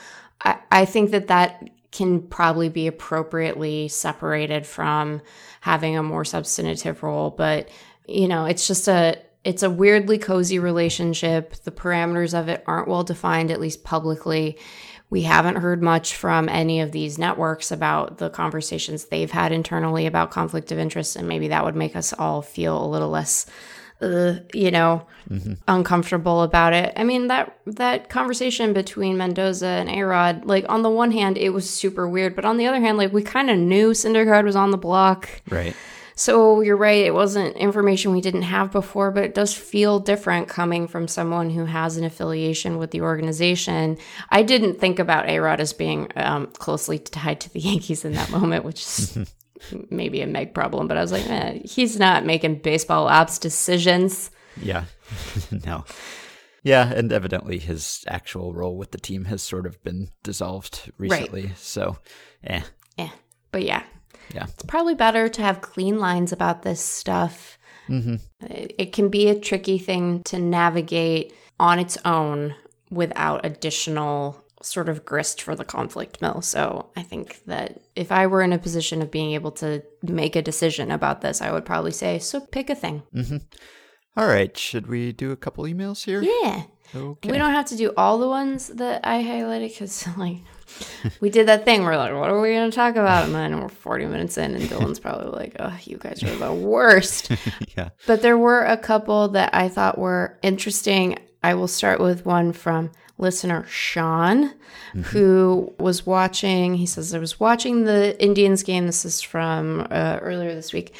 I, I think that that can probably be appropriately separated from having a more substantive role. But you know, it's just a it's a weirdly cozy relationship. The parameters of it aren't well defined, at least publicly. We haven't heard much from any of these networks about the conversations they've had internally about conflict of interest, and maybe that would make us all feel a little less, uh, you know, uncomfortable about it. I mean that that conversation between Mendoza and Arod, like on the one hand, it was super weird, but on the other hand, like we kind of knew Syndergaard was on the block. Right. So you're right. It wasn't information we didn't have before, but it does feel different coming from someone who has an affiliation with the organization. I didn't think about A Rod as being um, closely tied to the [LAUGHS] Yankees in that moment, which is [LAUGHS] maybe a Meg problem. But I was like, eh, he's not making baseball ops decisions. Yeah. [LAUGHS] no. Yeah, and evidently his actual role with the team has sort of been dissolved recently. Right. So, eh. Yeah. But yeah, Yeah. it's probably better to have clean lines about this stuff. Mm-hmm. It, it can be a tricky thing to navigate on its own without additional sort of grist for the conflict mill. So I think that if I were in a position of being able to make a decision about this, I would probably say, so pick a thing. Mm-hmm. All right. Should we do a couple emails here? Yeah. Okay. We don't have to do all the ones that I highlighted because, [LAUGHS] like, we did that thing. We're like, what are we going to talk about? And then we're 40 minutes in, and Dylan's probably like, oh, you guys are the worst. [LAUGHS] yeah. But there were a couple that I thought were interesting. I will start with one from listener Sean, who was watching. He says, I was watching the Indians game. This is from uh, earlier this week.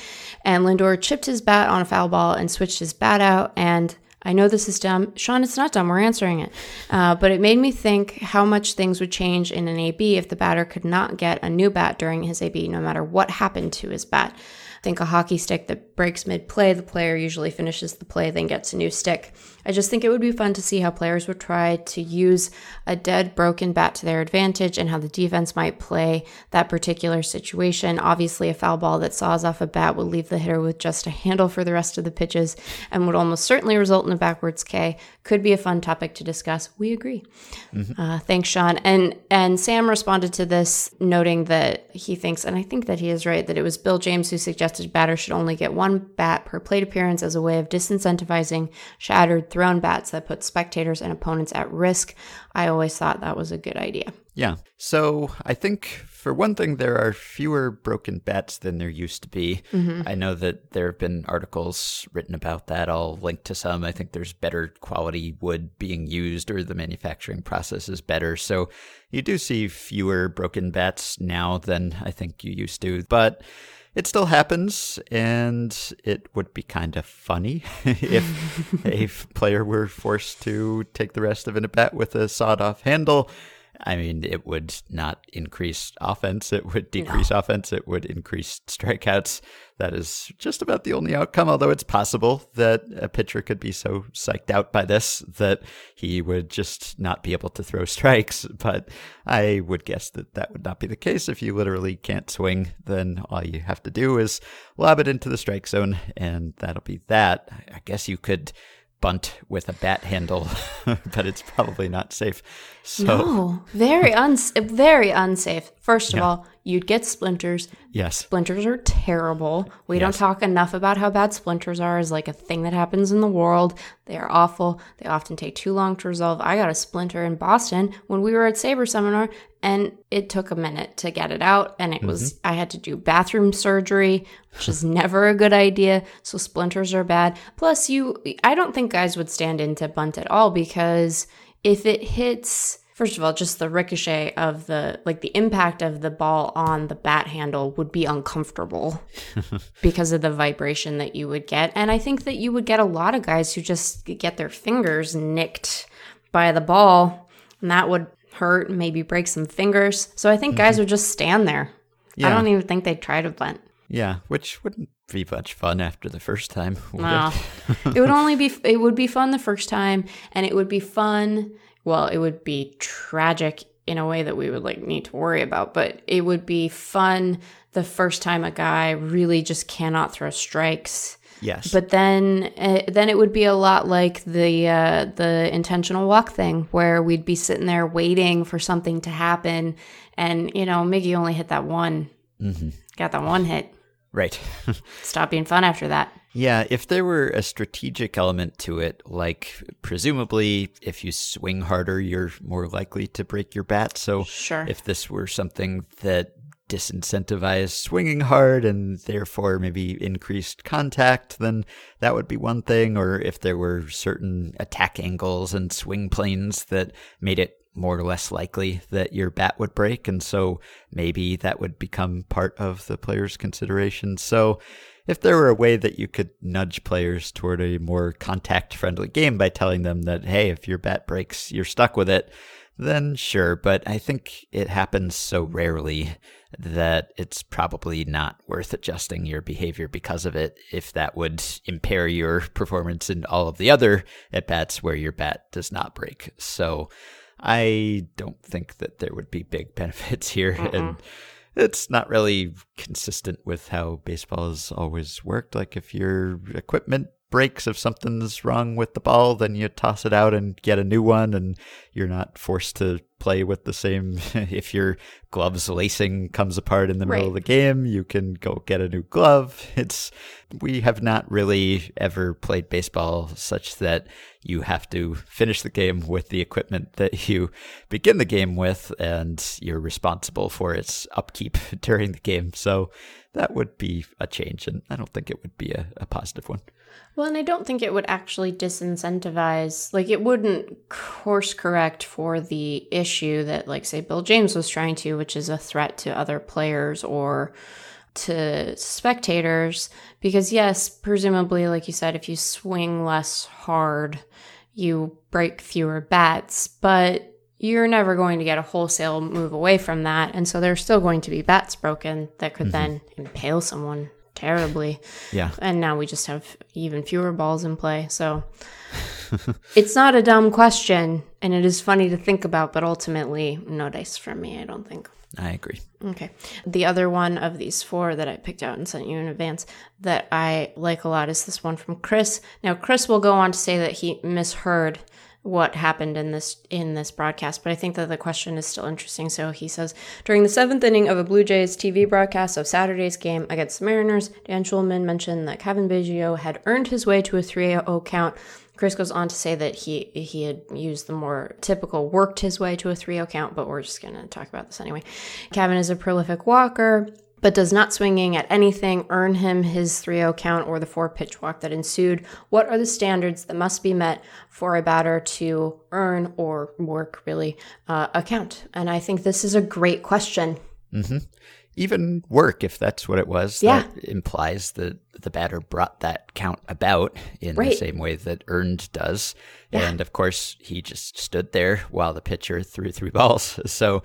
And Lindor chipped his bat on a foul ball and switched his bat out. And I know this is dumb. Sean, it's not dumb. We're answering it. Uh, but it made me think how much things would change in an AB if the batter could not get a new bat during his AB, no matter what happened to his bat. Think a hockey stick that breaks mid play, the player usually finishes the play, then gets a new stick. I just think it would be fun to see how players would try to use a dead, broken bat to their advantage and how the defense might play that particular situation. Obviously, a foul ball that saws off a bat would leave the hitter with just a handle for the rest of the pitches and would almost certainly result in a backwards K. Could be a fun topic to discuss. We agree. Uh, thanks, Sean. And and Sam responded to this, noting that he thinks, and I think that he is right, that it was Bill James who suggested batters should only get one bat per plate appearance as a way of disincentivizing shattered thrown bats that put spectators and opponents at risk. I always thought that was a good idea. Yeah. So I think for one thing, there are fewer broken bats than there used to be. Mm-hmm. I know that there have been articles written about that. I'll link to some. I think there's better quality wood being used or the manufacturing process is better. So you do see fewer broken bats now than I think you used to. But it still happens, and it would be kind of funny [LAUGHS] if [LAUGHS] a player were forced to take the rest of an at bat with a sawed off handle. I mean, it would not increase offense. It would decrease offense. It would increase strikeouts. That is just about the only outcome, although it's possible that a pitcher could be so psyched out by this that he would just not be able to throw strikes. But I would guess that that would not be the case. If you literally can't swing, then all you have to do is lob it into the strike zone, and that'll be that. I guess you could bunt with a bat handle, [LAUGHS] but it's probably not safe. So, No, very uns very unsafe. First of Yeah. all, you'd get splinters. yes. Splinters are terrible. We don't talk enough about how bad splinters are as like a thing that happens in the world. They are awful. They often take too long to resolve. I got a splinter in Boston when we were at Saberseminar and it took a minute to get it out and it was mm-hmm. I had to do bathroom surgery, which is [LAUGHS] never a good idea. So splinters are bad. Plus you I don't think guys would stand into bunt at all because if it hits First of all, just the ricochet of the like the impact of the ball on the bat handle would be uncomfortable [LAUGHS] because of the vibration that you would get. And I think that you would get a lot of guys who just get their fingers nicked by the ball and that would hurt, maybe break some fingers. So I think guys mm-hmm. would just stand there. I don't even think they'd try to bunt. Yeah, which wouldn't be much fun after the first time. would it? [LAUGHS] It would only be it would be fun the first time and it would be fun well it would be tragic in a way that we would like need to worry about but it would be fun the first time a guy really just cannot throw strikes. Yes. but then uh, then it would be a lot like the uh, the intentional walk thing where we'd be sitting there waiting for something to happen. And you know Miggy only hit that one. Got that one hit. Right. [LAUGHS] stop being fun after that yeah, if there were a strategic element to it, like presumably if you swing harder, you're more likely to break your bat. So Sure. if this were something that disincentivized swinging hard and therefore maybe increased contact, then that would be one thing. Or if there were certain attack angles and swing planes that made it more or less likely that your bat would break. And so maybe that would become part of the player's consideration. So if there were a way that you could nudge players toward a more contact friendly game by telling them that, hey, if your bat breaks, you're stuck with it, then sure. But I think it happens so rarely that it's probably not worth adjusting your behavior because of it if that would impair your performance in all of the other at bats where your bat does not break. So I don't think that there would be big [LAUGHS] benefits here. And it's not really consistent with how baseball has always worked. Like if your equipment breaks, if something's wrong with the ball, then you toss it out and get a new one, and you're not forced to play with the same. [LAUGHS] if your glove's lacing comes apart in the middle of the game, you can go get a new glove. [LAUGHS] It's we have not really ever played baseball such that you have to finish the game with the equipment that [LAUGHS] you begin the game with, and you're responsible for its upkeep during the game. So that would be a change, and I don't think it would be a, a positive one. Well, and I don't think it would actually disincentivize, like, it wouldn't course correct for the issue that, like, say, Bill James was trying to, which is a threat to other players or to spectators. Because, yes, presumably, like you said, if you swing less hard, you break fewer bats, but you're never going to get a wholesale move away from that. And so there's still going to be bats broken that could mm-hmm. then impale someone terribly Yeah. and now we just have even fewer balls in play. So [LAUGHS] it's not a dumb question, and it is funny to think about, but ultimately, no dice from me, I don't think. I agree. Okay. The other one of these four that I picked out and sent you in advance that I like a lot is this one from Chris. Now, Chris will go on to say that he misheard what happened in this in this broadcast, but I think that the question is still interesting. So he says, during the seventh inning of a Blue Jays TV broadcast of Saturday's game against the Mariners, Dan Shulman mentioned that Cavan Biggio had earned his way to a 3-0 count. Chris goes on to say that he he had used the more typical worked his way to a 3-0 count, but we're just going to talk about this anyway. Kevin is a prolific walker, but does not swinging at anything earn him his 3-0 count or the four pitch walk that ensued. What are the standards that must be met for a batter to earn or work really uh, a count? And I think this is a great question. Even work, if that's what it was, Yeah. that implies that the batter brought that count about in the same way that earned does. And of course, he just stood there while the pitcher threw three [LAUGHS] balls. So,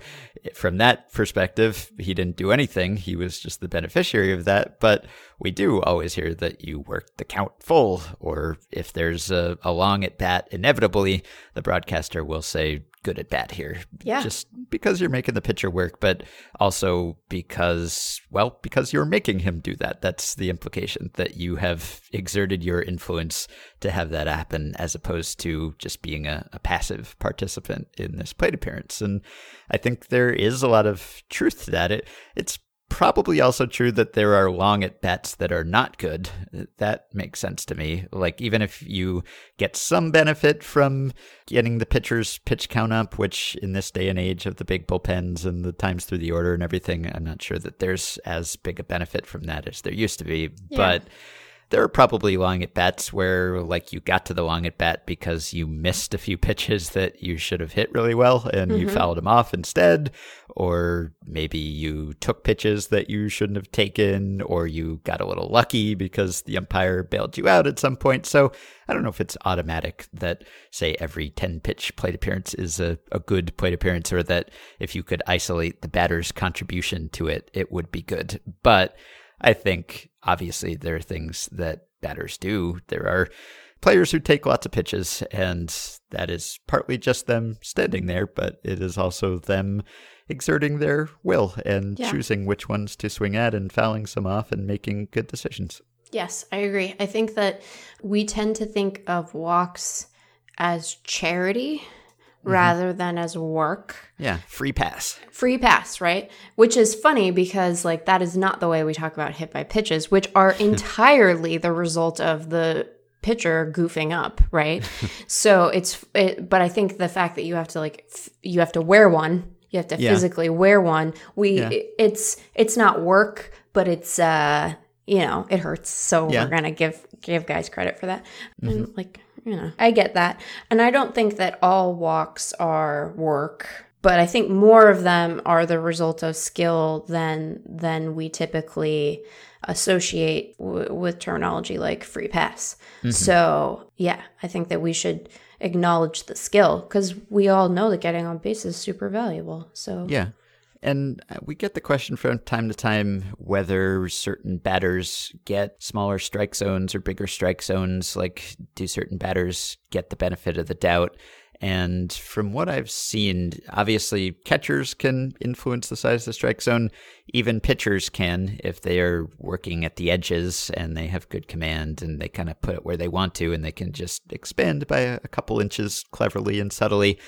from that perspective, he didn't do anything. He was just the beneficiary of that. But we do always hear that you worked the count full, or if there's a, a long at bat, inevitably the broadcaster will say, Good at bat here. Yeah. Just because you're making the pitcher work, but also because, well, because you're making him do that. That's the implication that you have exerted your influence to have that happen as opposed to just being a, a passive participant in this plate appearance. And I think there is a lot of truth to that. It, it's probably also true that there are long at bats that are not good. That makes sense to me. Like, even if you get some benefit from getting the pitcher's pitch count up, which in this day and age of the big bullpens and the times through the order and everything, I'm not sure that there's as big a benefit from that as there used to be. But there are probably long at bats where like you got to the long at bat because you missed a few [LAUGHS] pitches that you should have hit really well and you mm-hmm. fouled them off instead. Or maybe you took pitches that you shouldn't have taken or you got a little lucky because the umpire bailed you out at some point. So i don't know if it's automatic that say every 10 pitch plate appearance is a, a good plate appearance or that if you could isolate the batter's contribution to it it would be good. But I think obviously there are things that batters do. There are players who take lots of pitches, and that is partly just them standing there, but it is also them exerting their will and Yeah. choosing which ones to swing at and fouling some off and making good decisions. Yes, I agree. I think that we tend to think of walks as charity rather than as work. Yeah, free pass. Free pass, right? Which is funny because like that is not the way we talk about hit by pitches, which are [LAUGHS] entirely the result of the pitcher goofing up, right? [LAUGHS] so it's it, but I think the fact that you have to like f- you have to wear one, you have to Yeah. physically wear one. We Yeah. it's it's not work, but it's uh you know, it hurts. So Yeah. we're going to give give guys credit for that. And like, you know, I get that. And I don't think that all walks are work, but I think more of them are the result of skill than than we typically associate w- with terminology like free pass. Mm-hmm. So, yeah, I think that we should acknowledge the skill because we all know that getting on base is super valuable. So, Yeah. And uh, we get the question from time to time whether certain batters get smaller strike zones or bigger strike zones. Like, do certain batters get the benefit of the doubt? And from what I've seen, obviously catchers can influence the size of the strike zone. Even pitchers can if they are working at the edges and they have good command and they kind of put it where they want to and they can just expand by a, a couple inches cleverly and subtly.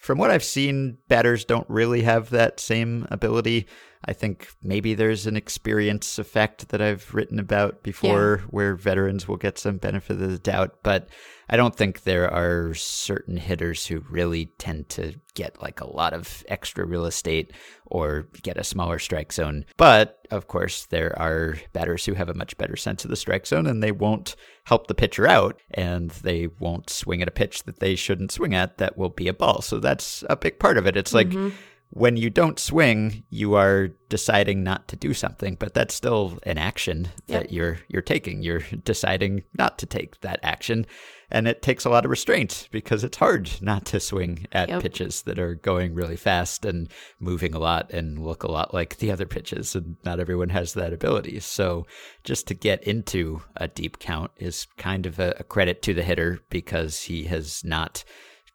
From what I've seen, batters don't really have that same ability. I think maybe there's an experience effect that I've written about before where veterans will get some benefit of the doubt, but I don't think there are certain hitters who really tend to get like a lot of extra real estate or get a smaller strike zone. But of course, there are batters who have a much better sense of the strike zone and they won't help the pitcher out and they won't swing at a pitch that they shouldn't swing at that will be a ball. So that's a big part of it. It's like mm-hmm. When you don't swing, you are deciding not to do something, but that's still an action that you're you're taking. You're deciding not to take that action, and it takes a lot of restraint because it's hard not to swing at Yep. pitches that are going really fast and moving a lot and look a lot like the other pitches, and not everyone has that ability. So just to get into a deep count is kind of a, a credit to the hitter because he has not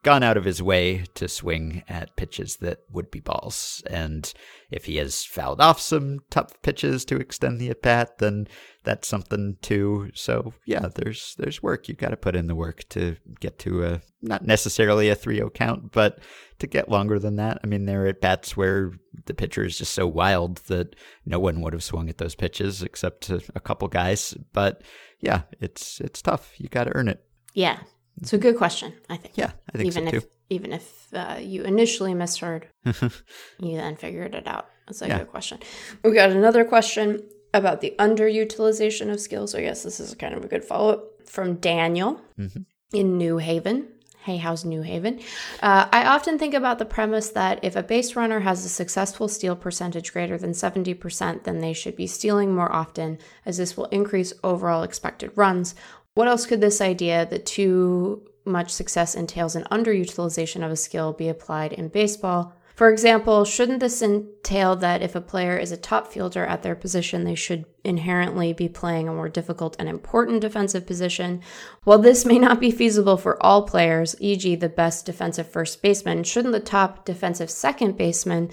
gone out of his way to swing at pitches that would be balls. And if he has fouled off some tough pitches to extend the at bat, then that's something too. So yeah, there's there's work. You got to put in the work to get to a not necessarily a 3-0 count, but to get longer than that. I mean, there are at bats where the pitcher is just so wild that no one would have swung at those pitches except a, couple guys. But yeah, it's it's tough. You got to earn it. yeah, it's a good question, I think. Yeah, I think even so if too. even if uh, you initially misheard, [LAUGHS] you then figured it out. That's a Yeah. good question. We got another question about the underutilization of skills. So I guess this is kind of a good follow up from Daniel Mm-hmm. in New Haven. Hey, how's New Haven? Uh, I often think about the premise that if a base runner has a successful steal percentage greater than 70%, then they should be stealing more often, as this will increase overall expected runs. What else could this idea that too much success entails an underutilization of a skill be applied in baseball? For example, shouldn't this entail that if a player is a top fielder at their position, they should inherently be playing a more difficult and important defensive position? While this may not be feasible for all players, e.g., the best defensive first baseman, shouldn't the top defensive second baseman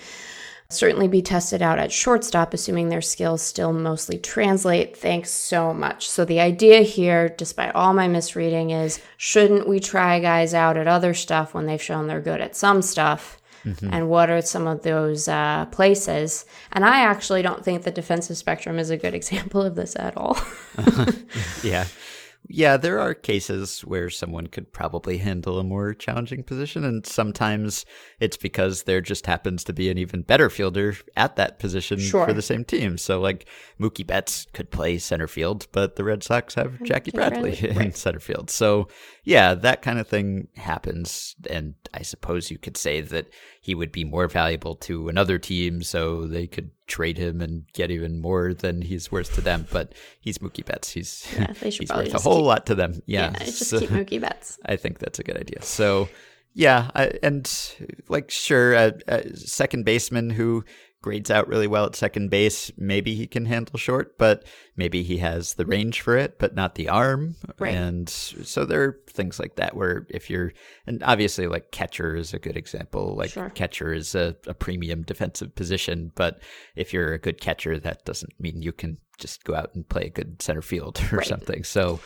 certainly be tested out at shortstop, assuming their skills still mostly translate. Thanks so much. So, the idea here, despite all my misreading, is shouldn't we try guys out at other stuff when they've shown they're good at some stuff? And what are some of those uh, places? And I actually don't think the defensive spectrum is a good [LAUGHS] example of this at all. [LAUGHS] yeah. Yeah, there are cases where someone could probably handle a more challenging position, and sometimes it's because there just happens to be an even better fielder at that position Sure. for the same team. So, like Mookie Betts could play center field, but the Red Sox have Jackie Bradley Bradley, [LAUGHS] in right. center field. So, yeah, that kind of thing happens, and I suppose you could say that he would be more valuable to another team, so they could trade him and get even more than he's worth to them. But he's Mookie Betts. He's [LAUGHS] Yeah, he's worth a whole keep- lot to them. Yeah, Yeah, just so- keep Mookie Betts. [LAUGHS] I think that's a good idea. So, yeah, I, and like sure, a, a second baseman who grades out really well at second base, maybe he can handle short, but maybe he has the range for it, but not the arm. Right. And so there are things like that where if you're, and obviously like catcher is a good example. Like Sure. catcher is a, a premium defensive position, but if you're a good catcher, that doesn't mean you can just go out and play a good center field [LAUGHS] or Right. something. So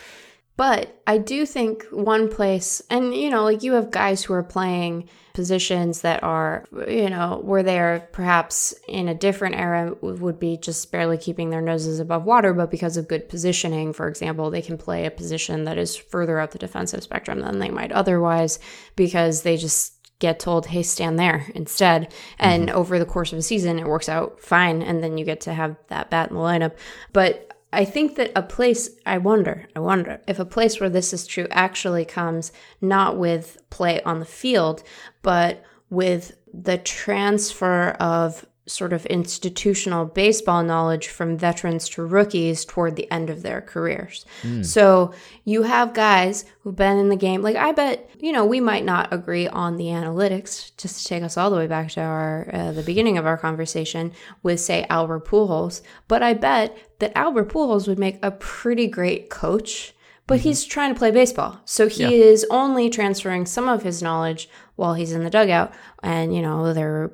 But I do think one place, and you know, like you have guys who are playing positions that are, you know, where they're perhaps in a different era would be just barely keeping their noses above water, but because of good positioning, for example, they can play a position that is further up the defensive spectrum than they might otherwise because they just get told, hey, stand there instead. And mm-hmm. over the course of a season, it works out fine. And then you get to have that bat in the lineup. But I think that a place, I wonder, I wonder if a place where this is true actually comes not with play on the field, but with the transfer of sort of institutional baseball knowledge from veterans to rookies toward the end of their careers. So you have guys who've been in the game. Like I bet, you know, we might not agree on the analytics. Just to take us all the way back to our uh, the beginning of our conversation with say Albert Pujols, but I bet that Albert Pujols would make a pretty great coach. But he's mm-hmm. trying to play baseball. So he Yeah. is only transferring some of his knowledge while he's in the dugout and you know they're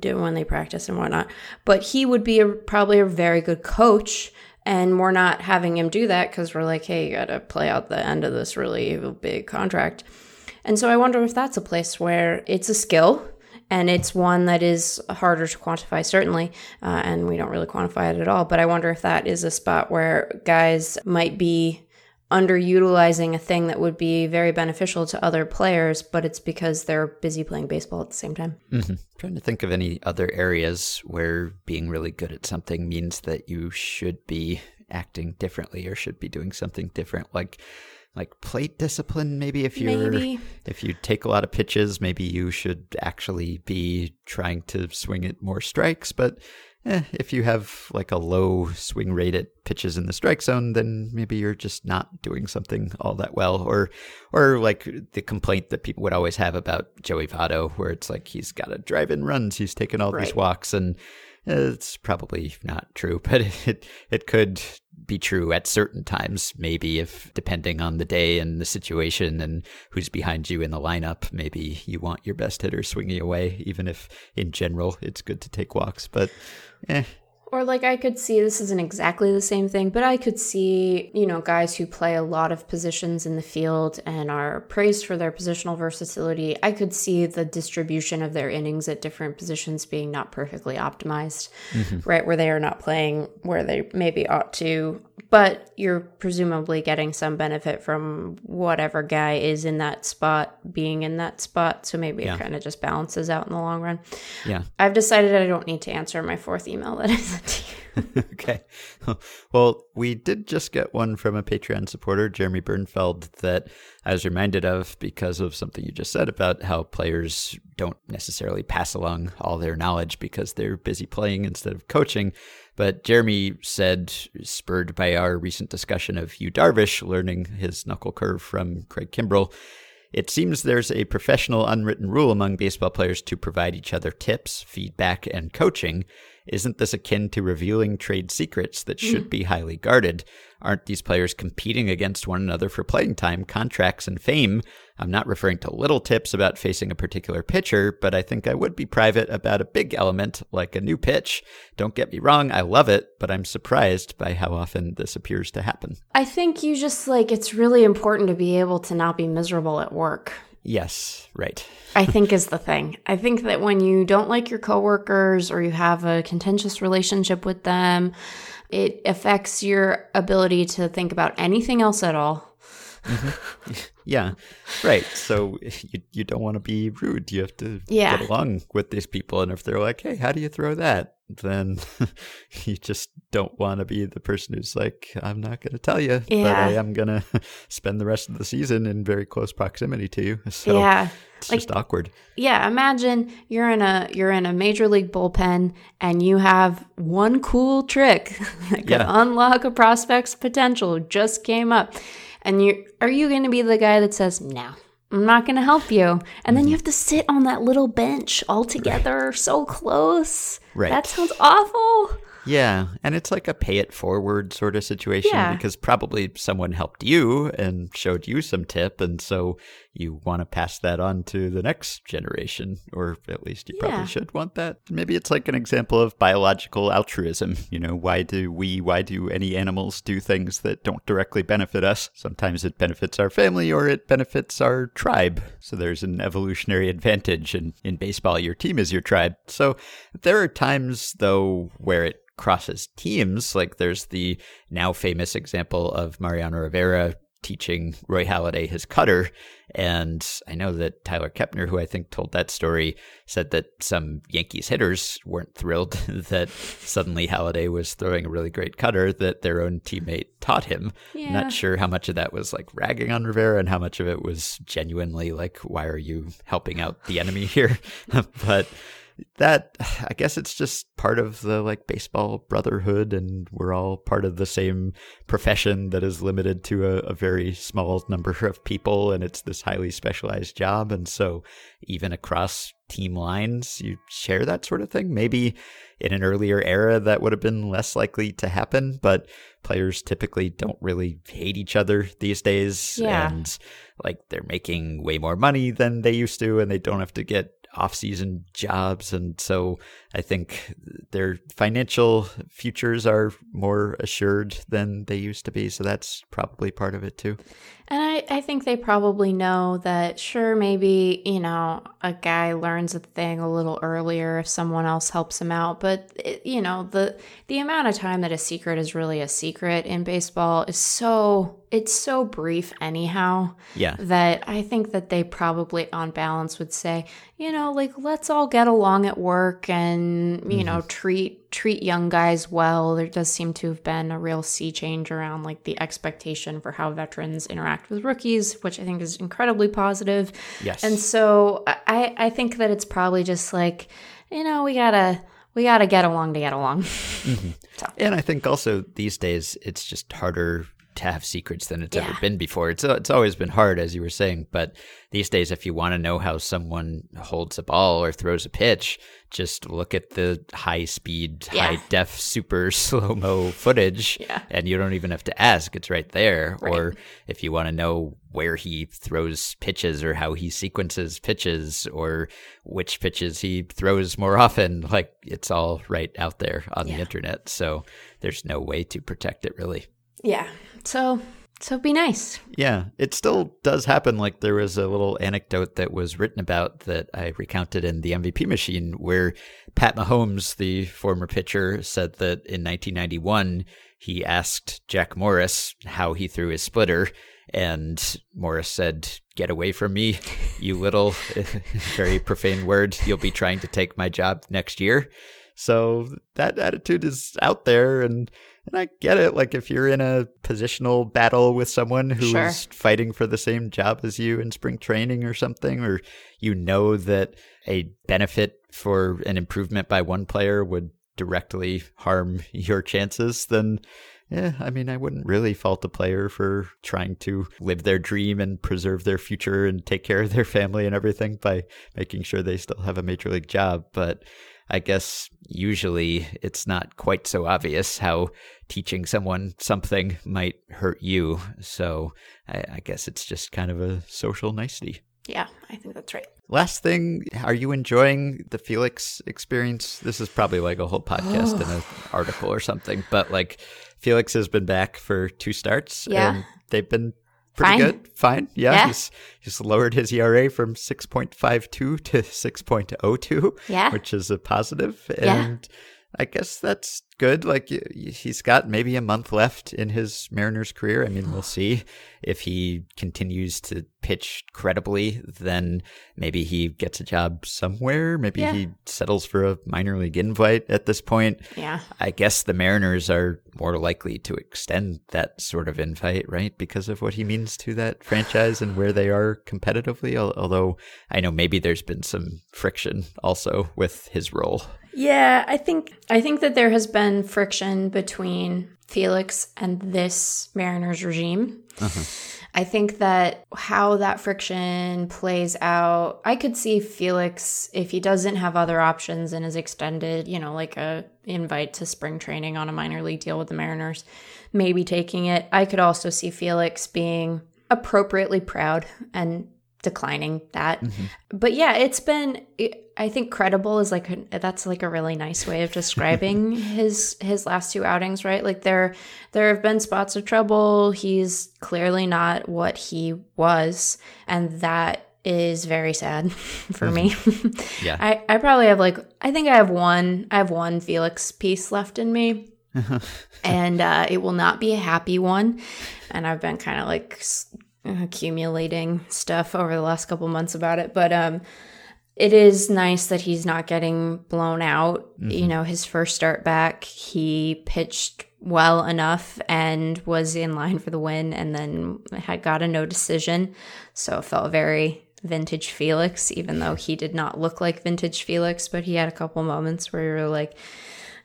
doing when they practice and whatnot but he would be a, probably a very good coach and we're not having him do that because we're like hey you gotta play out the end of this really big contract and so i wonder if that's a place where it's a skill and it's one that is harder to quantify certainly uh, and we don't really quantify it at all. But i wonder if that is a spot where guys might be underutilizing a thing that would be very beneficial to other players, but it's because they're busy playing baseball at the same time. hmm Trying to think of any other areas where being really good at something means that you should be acting differently or should be doing something different, like like plate discipline. Maybe if you're Maybe. if you take a lot of pitches, maybe you should actually be trying to swing at more strikes. But eh, if you have like a low swing rate at pitches in the strike zone, then maybe you're just not doing something all that well. Or, or like the complaint that people would always have about Joey Votto, where it's like he's got to drive in runs, he's taken all these walks, and it's probably not true, [LAUGHS] but it it could be true at certain times. Maybe if depending on the day and the situation and who's behind you in the lineup, maybe you want your best hitter swinging away, even if in general it's good to take walks. But eh, Or like I could see this isn't exactly the same thing, but I could see, you know, guys who play a lot of positions in the field and are praised for their positional versatility. I could see the distribution of their innings at different positions being not perfectly optimized, mm-hmm. right? Where they are not playing where they maybe ought to, but you're presumably getting some benefit from whatever guy is in that spot being in that spot. So maybe Yeah. it kind of just balances out in the long run. yeah. I've decided I don't need to answer my fourth email that I to you. [LAUGHS] okay. Well, we did just get one from a Patreon supporter, Jeremy Bernfeld, that I was reminded of because of something you just said about how players don't necessarily pass along all their knowledge because they're busy playing instead of coaching. But Jeremy said, spurred by our recent discussion of Yu Darvish learning his knuckle curve from Craig Kimbrel, it seems there's a professional unwritten rule among baseball players to provide each other tips, feedback, and coaching. Isn't this akin to revealing trade secrets that hmm. should be highly guarded? Aren't these players competing against one another for playing time, contracts, and fame? I'm not referring to little tips about facing a particular pitcher, but I think I would be private about a big element like a new pitch. Don't get me wrong, I love it, but I'm surprised by how often this appears to happen. I think you just like it's really important to be able to not be miserable at work. Yes, right. I think is the thing. I think that when you don't like your coworkers or you have a contentious relationship with them, it affects your ability to think about anything else at all. Mm-hmm. [LAUGHS] Yeah, right. So [LAUGHS] you you don't want to be rude. You have to Yeah. get along with these people, and if they're like, "Hey, how do you throw that?" then [LAUGHS] you just don't want to be the person who's like, "I'm not going to tell you, but I am going to spend the rest of the season in very close proximity to you." So yeah. it's like- just awkward. Yeah, imagine you're in a you're in a major league bullpen and you have one cool trick that could Yeah. unlock a prospect's potential just came up. And you are you going to be the guy that says, "No, I'm not going to help you." And then you have to sit on that little bench all together so close. Right. That sounds awful. Yeah, and it's like a pay it forward sort of situation Yeah. because probably someone helped you and showed you some tip, and so you want to pass that on to the next generation, or at least you Yeah. probably should want that. Maybe it's like an example of biological altruism. You know, why do we, why do any animals do things that don't directly benefit us? Sometimes it benefits our family or it benefits our tribe. So there's an evolutionary advantage, and in baseball, your team is your tribe. So there are times, though, where it crosses teams. Like there's the now famous example of Mariano Rivera teaching Roy Halladay his cutter. And I know that Tyler Kepner, who I think told that story, said that some Yankees hitters weren't thrilled [LAUGHS] that suddenly Halladay was throwing a really great cutter that their own teammate taught him. Yeah. Not sure how much of that was like ragging on Rivera and how much of it was genuinely like, why are you helping out the enemy here? [LAUGHS] but that [SIGHS] I guess it's just part of the like baseball brotherhood, and we're all part of the same profession that is limited to a, a very small number of people, and it's this highly specialized job, and so even across team lines, you share that sort of thing. Maybe in an earlier era, that would have been less likely to happen, but players typically don't really hate each other these days. Yeah. And like they're making way more money than they used to, and they don't have to get off-season jobs. And so i think their financial futures are more assured than they used to be. So that's probably part of it too. And I, I think they probably know that, sure, maybe, you know, a guy learns a thing a little earlier if someone else helps him out. But, it, you know, the, the amount of time that a secret is really a secret in baseball is so, it's so brief anyhow yeah that I think that they probably, on balance, would say, you know, like let's all get along at work and you know mm-hmm. treat treat young guys well. There does seem to have been a real sea change around like the expectation for how veterans interact with rookies, which I think is incredibly positive. yes And so I I think that it's probably just like, you know, we gotta we gotta get along to get along. Mm-hmm. [LAUGHS] And I think also these days it's just harder to have secrets than it's ever been before. It's it's always been hard, as you were saying, but these days, if you want to know how someone holds a ball or throws a pitch, just look at the high speed, Yeah. high def, super [LAUGHS] slow mo footage, Yeah. and you don't even have to ask; it's right there. Right. Or if you want to know where he throws pitches or how he sequences pitches or which pitches he throws more often, like it's all right out there on the internet. So there's no way to protect it really. yeah. So so be nice. Yeah, it still does happen. Like there was a little anecdote that was written about that I recounted in the MVP machine where Pat Mahomes, the former pitcher, said that in 1991 he asked Jack Morris how he threw his splitter. And Morris said, Get away from me, you little, [LAUGHS] very profane word. You'll be trying to take my job next year. So that attitude is out there. And and I get it. Like if you're in a positional battle with someone who is Sure. fighting for the same job as you in spring training or something, or you know that a benefit for an improvement by one player would directly harm [LAUGHS] your chances, then yeah, I mean, I wouldn't really fault a player for trying to live their dream and preserve their future and take care of their family and everything by making sure they still have a major league job. But I guess usually it's not quite so obvious how teaching someone something might hurt you. So I, I guess it's just kind of a social nicety. Yeah, I think that's right. Last thing, are you enjoying the Felix experience? This is probably like a whole podcast and an [SIGHS] article or something, but like Felix has been back for two starts Yeah. and they've been pretty Fine. good. Fine. Yeah. Yeah. He's he's lowered his ERA from 6.52 to 6.02, Yeah. which is a positive. Yeah. I guess that's good. Like he's got maybe a month left in his Mariners career. I mean, we'll [SIGHS] see if he continues to pitch credibly. Then maybe he gets a job somewhere. Maybe Yeah. he settles for a minor league invite at this point. Yeah. I guess the Mariners are more likely to extend that sort of invite, right? Because of what he means to that [SIGHS] franchise and where they are competitively. Although I know maybe there's been some friction also with his role. Yeah, I think I think that there has been friction between Felix and this Mariners regime. Uh-huh. I think that how that friction plays out, I could see Felix if he doesn't have other options and is extended, you know, like a invite to spring training on a minor league deal with the Mariners, maybe taking it. I could also see Felix being appropriately proud and declining that. But yeah, it's been I think credible is like a, that's like a really nice way of describing [LAUGHS] his his last two outings, right? Like there there have been spots of trouble. He's clearly not what he was, and that is very sad [LAUGHS] for me. [LAUGHS] Yeah. I I probably have like I think I have one I have one Felix piece left in me. and uh, it will not be a happy one. And I've been kind of like accumulating stuff over the last couple months about it. But um, it is nice that he's not getting blown out. You know, his first start back, he pitched well enough and was in line for the win and then had got a no decision. So it felt very, vintage Felix, even though he did not look like vintage Felix, but he had a couple moments where you were like,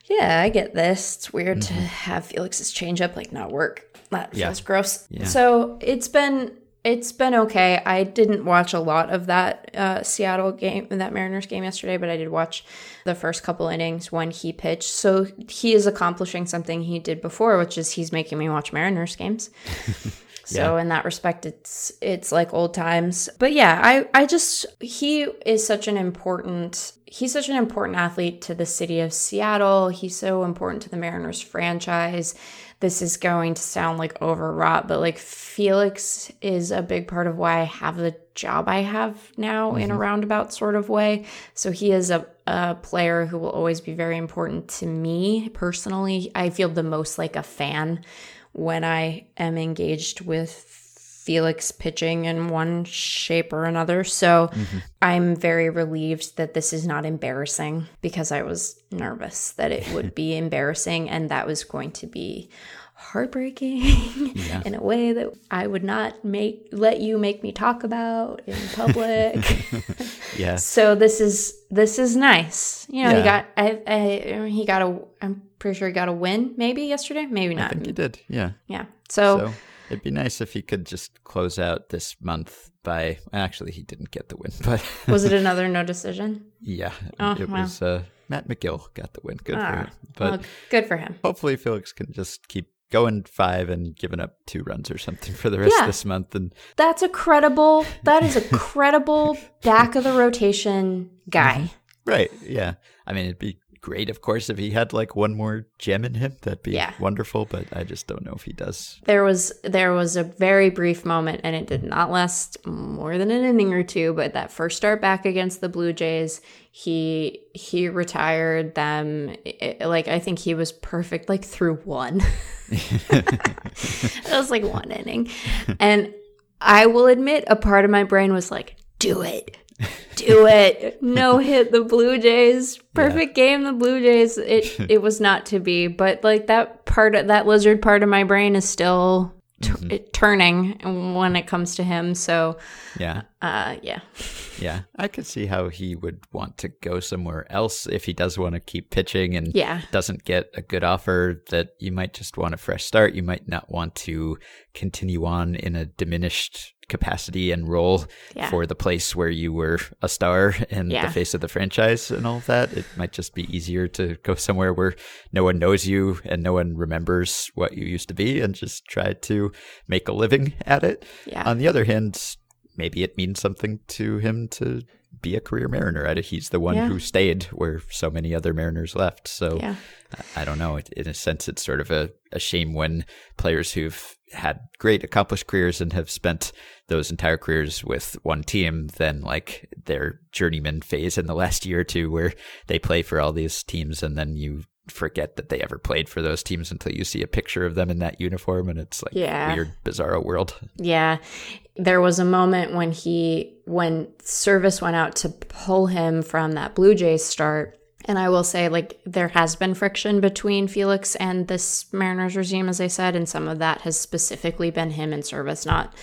yeah, I get this. It's weird to have Felix's changeup like not work. That Yeah. feels gross. Yeah. So it's been it's been okay. I didn't watch a lot of that uh, Seattle game, that Mariners game yesterday, but I did watch the first couple innings when he pitched. So he is accomplishing something he did before, which is he's making me watch Mariners games. [LAUGHS] So in that respect, it's it's like old times. But yeah, I I just he is such an important he's such an important athlete to the city of Seattle. He's so important to the Mariners franchise. This is going to sound like overwrought, but like Felix is a big part of why I have the job I have now in a mm-hmm. roundabout sort of way. So he is a, a player who will always be very important to me personally. I feel the most like a fan when I am engaged with Felix pitching in one shape or another. So mm-hmm. I'm very relieved that this is not embarrassing because I was nervous that it would [LAUGHS] be embarrassing and that was going to be heartbreaking in a way that I would not make let you make me talk about in [LAUGHS] public. [LAUGHS] Yeah. so this is this is nice. You know, he got I, I he got a I'm pretty sure he got a win maybe yesterday, maybe not. I think he did. Yeah. Yeah. So, So it'd be nice if he could just close out this month by. Actually, he didn't get the win, [LAUGHS] but was it another no decision? yeah, Oh, it wow. was uh, Matt Magill got the win. Good for Ah, him. But well, good for him. hopefully, Felix can just keep going five and giving up two runs or something [LAUGHS] for the rest Yeah. of this month. And That's a credible. That is a credible [LAUGHS] back of the rotation guy. right, yeah. I mean, it'd be great, of course, if he had like one more gem in him. That'd be Yeah. wonderful. But I just don't know if he does. There was there was a very brief moment, and it did not last more than an inning or two. But that first start back against the Blue Jays, he he retired them. It- like I think he was perfect, like through one. [LAUGHS] it was like one inning, and I will admit, a part of my brain was like, "Do it." Do it. No hit the Blue Jays. Perfect game the Blue Jays. It [LAUGHS] it was not to be, but like that part of that lizard part of my brain is still t- it- turning when it comes to him. So, Yeah. uh yeah. [LAUGHS] Yeah, I could see how he would want to go somewhere else if he does want to keep pitching and Yeah. doesn't get a good offer that you might just want a fresh start. You might not want to continue on in a diminished capacity and role Yeah. for the place where you were a star and Yeah. the face of the franchise and all of that. It might just be easier to go somewhere where no one knows you and no one remembers what you used to be and just try to make a living at it. Yeah. On the other hand, maybe it means something to him to be a career Mariner. I- He's the one Yeah. who stayed where so many other Mariners left. So Yeah. I- I don't know. In a sense, it's sort of a, a shame when players who've had great accomplished careers and have spent those entire careers with one team, then like their journeyman phase in the last year or two, where they play for all these teams and then you forget that they ever played for those teams until you see a picture of them in that uniform and it's like Yeah. weird bizarro world. Yeah. There was a moment when he when Servais went out to pull him from that Blue Jays start. And I will say, like, there has been friction between Felix and this Mariners regime, as I said, and some of that has specifically been him in Servais not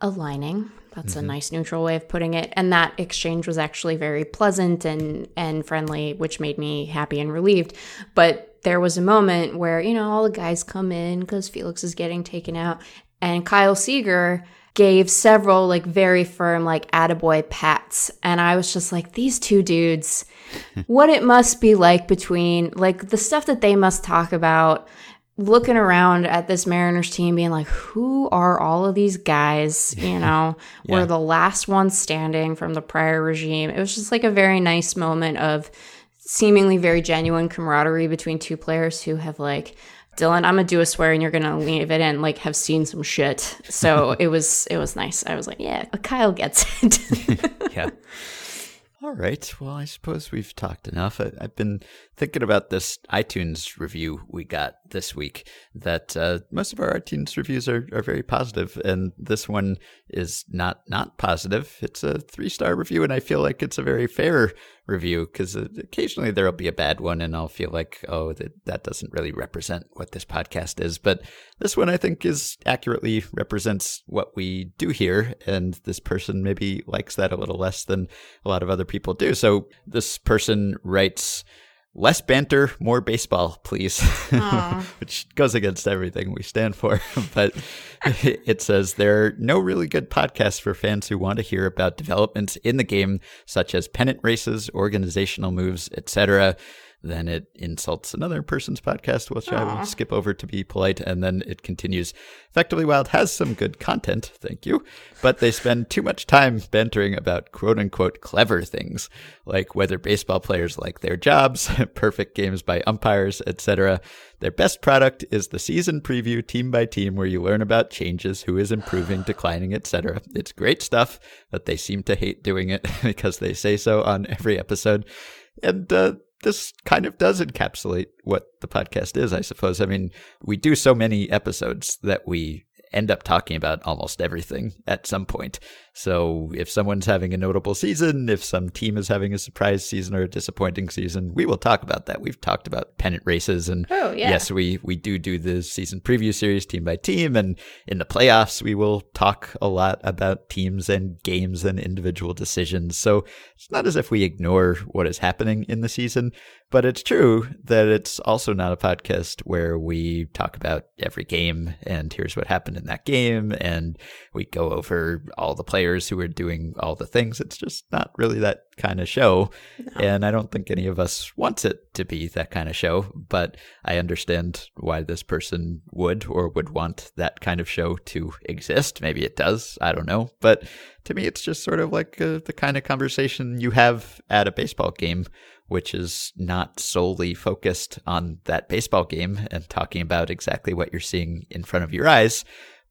aligning. That's a mm-hmm. nice neutral way of putting it. And that exchange was actually very pleasant and and friendly, which made me happy and relieved. But there was a moment where, you know, all the guys come in because Felix is getting taken out. And Kyle Seager gave several like very firm like attaboy pats. And I was just like, these two dudes, [LAUGHS] what it must be like between like the stuff that they must talk about looking around at this Mariners team being like, who are all of these guys? [LAUGHS] You know, we're the last ones standing from the prior regime. It was just like a very nice moment of seemingly very genuine camaraderie between two players who have like, Dylan, I'm gonna do a swear and you're gonna leave it in, like have seen some shit. So [LAUGHS] it was it was nice. I was like, yeah, Kyle gets it. [LAUGHS] yeah. All right. Well, I suppose we've talked enough. I, I've been thinking about this iTunes review we got this week that uh, most of our iTunes reviews are, are very positive, and this one is not not positive. It's a three star review, and I feel like it's a very fair review because occasionally there'll be a bad one, and I'll feel like, oh, that that doesn't really represent what this podcast is. But this one, I think, is accurately represents what we do here, and this person maybe likes that a little less than a lot of other people do. So this person writes less banter, more baseball, please. [LAUGHS] Which goes against everything we stand for. [LAUGHS] but [LAUGHS] it says there are no really good podcasts for fans who want to hear about developments in the game, such as pennant races, organizational moves, etc then it insults another person's podcast, which Aww. I will skip over to be polite, and then it continues. Effectively Wild has some good content, thank you, but they spend too much time bantering about quote unquote clever things, like whether baseball players like their jobs, [LAUGHS] perfect games by umpires, etc. Their best product is the season preview team by team where you learn about changes, who is improving, [SIGHS] declining, etc. It's great stuff, but they seem to hate doing it [LAUGHS] because they say so on every episode. And uh, this kind of does encapsulate what the podcast is, I suppose. I mean, we do so many episodes that we end up talking about almost everything at some point. So if someone's having a notable season, if some team is having a surprise season or a disappointing season, we will talk about that. We've talked about pennant races and oh, yeah. yes, we we do do the season preview series team by team and in the playoffs we will talk a lot about teams and games and individual decisions. So it's not as if we ignore what is happening in the season, but it's true that it's also not a podcast where we talk about every game and here's what happened in that game and we go over all the players players who are doing all the things. It's just not really that kind of show. No. And I don't think any of us wants it to be that kind of show, but I understand why this person would or would want that kind of show to exist. Maybe it does. I don't know. But to me, it's just sort of like uh, the kind of conversation you have at a baseball game which is not solely focused on that baseball game and talking about exactly what you're seeing in front of your eyes,